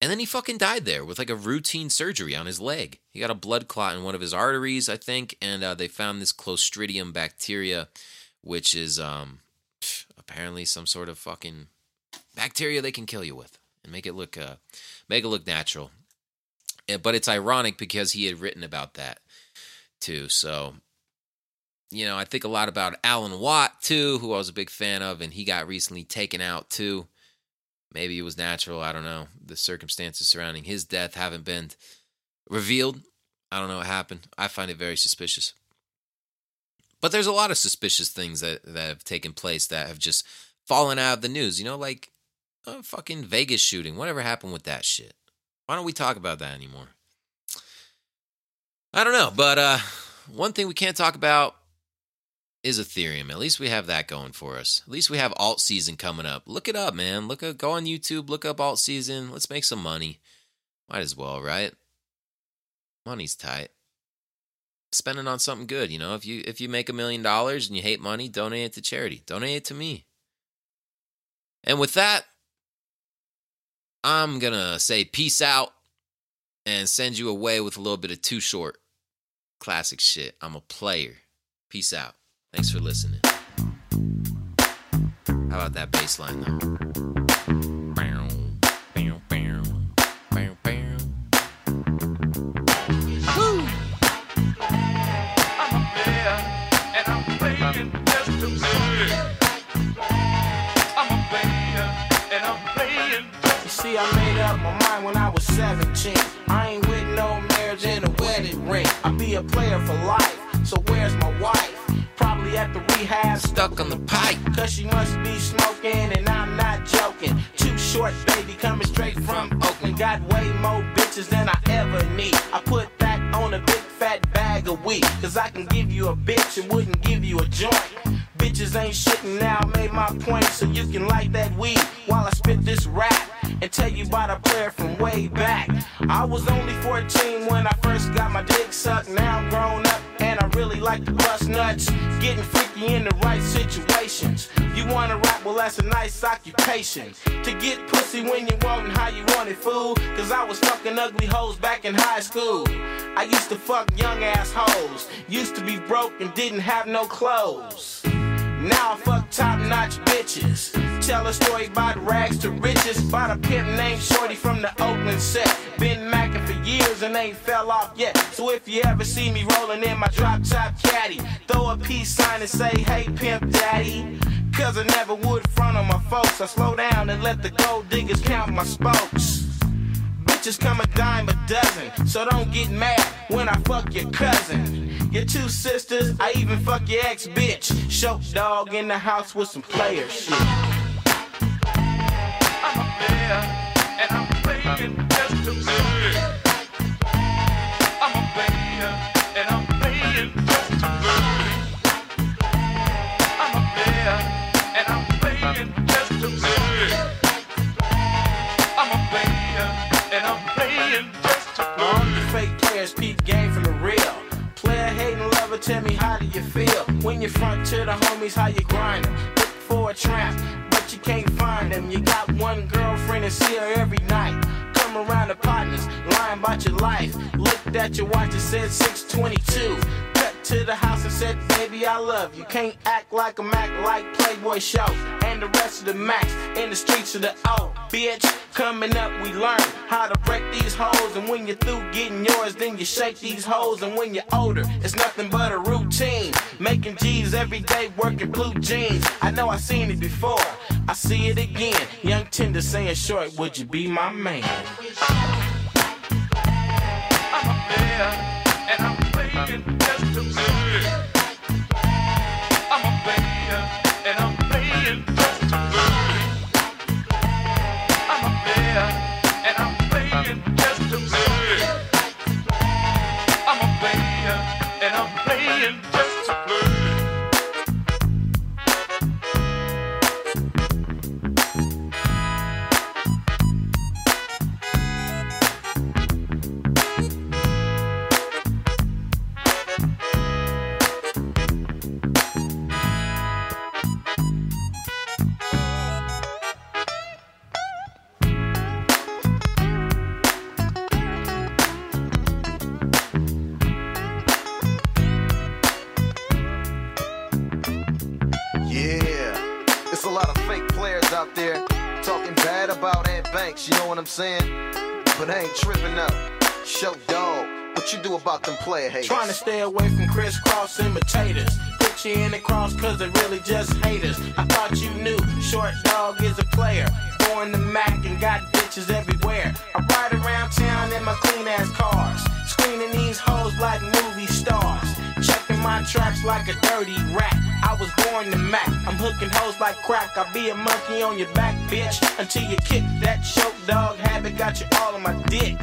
And then he fucking died there with like a routine surgery on his leg. He got a blood clot in one of his arteries, I think, and uh, they found this Clostridium bacteria, which is um, apparently some sort of fucking bacteria they can kill you with and make it look uh, make it look natural. Eh, But it's ironic because he had written about that too. So, you know, I think a lot about Alan Watt too, who I was a big fan of, and he got recently taken out too. Maybe it was natural. I don't know. The circumstances surrounding his death haven't been revealed. I don't know what happened. I find it very suspicious. But there's a lot of suspicious things that, that have taken place that have just fallen out of the news. You know, like a fucking Vegas shooting. Whatever happened with that shit? Why don't we talk about that anymore? I don't know. But uh, one thing we can't talk about is Ethereum. At least we have that going for us. At least we have alt season coming up. Look it up, man. Look up, go on YouTube, look up alt season. Let's make some money. Might as well, right? Money's tight. Spending on something good, you know. If you if you make a million dollars and you hate money, donate it to charity. Donate it to me. And with that, I'm gonna say peace out and send you away with a little bit of too short. Classic shit. I'm a player. Peace out. Thanks for listening. How about that bass line though? Bow, bow, bow, bow, bow. You see, I made up my mind when I was 17. I ain't with no marriage and a wedding ring. I be a player for life. So where's my wife? Probably at the rehab. Stuck on the pipe. Cause she must be smoking, and I'm not joking. Too short, baby, coming straight from Oakland. Got way more bitches than I ever need. I put that on a big fat bag of weed. Cause I can give you a bitch and wouldn't give you a joint. Bitches ain't shitting now made my point so you can light that weed while I spit this rap and tell you about a player from way back. I was only 14 when I first got my dick sucked. Now I'm grown up and I really like to bust nuts. Getting freaky in the right situations. You wanna rap? Well, that's a nice occupation. To get pussy when you want and how you want it, fool. Cause I was fucking ugly hoes back in high school. I used to fuck young ass hoes. Used to be broke and didn't have no clothes. Now I fuck top notch bitches. Tell a story about rags to riches. About a pimp named Shorty from the Oakland set. Been macking for years and ain't fell off yet. So if you ever see me rolling in my drop top caddy, throw a peace sign and say, hey pimp daddy. Cause I never would front on my folks. I slow down and let the gold diggers count my spokes. Bitches come a dime a dozen, so don't get mad when I fuck your cousin. Your two sisters, I even fuck your ex bitch. Short Dog in the house with some player shit. I'm and I'm playing just to. Feel when you front to the homies? How you grind 'em? Look for a tramp, but you can't find them. You got one girlfriend and see her every night. Come around the partners, lying about your life. Looked at your watch and said 622. To the house and said, baby, I love you. Can't act like a Mac like Playboy Short. And the rest of the Macs in the streets of the O. Bitch, coming up, we learn how to break these hoes. And when you're through getting yours, then you shake these hoes. And when you're older, it's nothing but a routine. Making G's every day, working blue jeans. I know I seen it before. I see it again. Young Tinder saying short, would you be my man? I'm a player, and I'm playing to play. Lot of fake players out there talking bad about Ed Banks, you know what I'm saying? But I ain't tripping up. Short Dog, what you do about them player haters? Trying to stay away from crisscross imitators. Put you in the cross cause they really just haters. I thought you knew Short Dog is a player. Born the Mac and got bitches everywhere. I ride around town in my clean ass cars. Screening these hoes like movie stars. Checking my traps like a dirty rat. I was born the Mac. I'm hooking hoes like crack. I'll be a monkey on your back, bitch. Until you kick that choke dog habit. Got you all on my dick.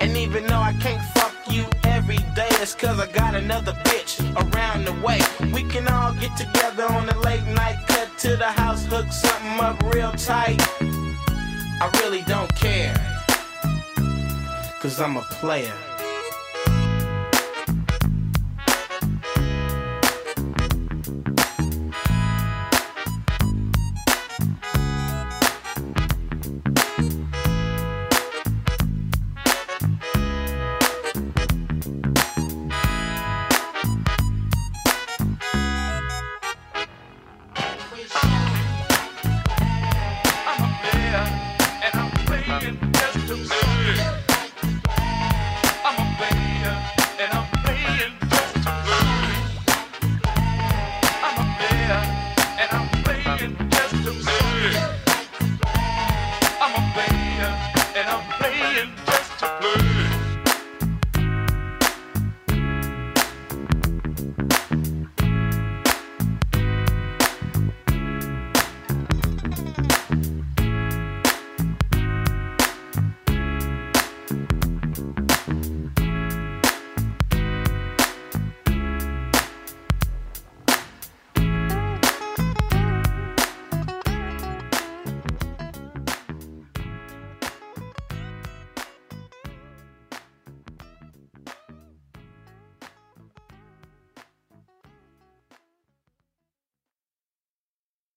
And even though I can't fuck you every day, that's cause I got another bitch around the way. We can all get together on a late night, cut to the house, hook something up real tight. I really don't care. Cause I'm a player.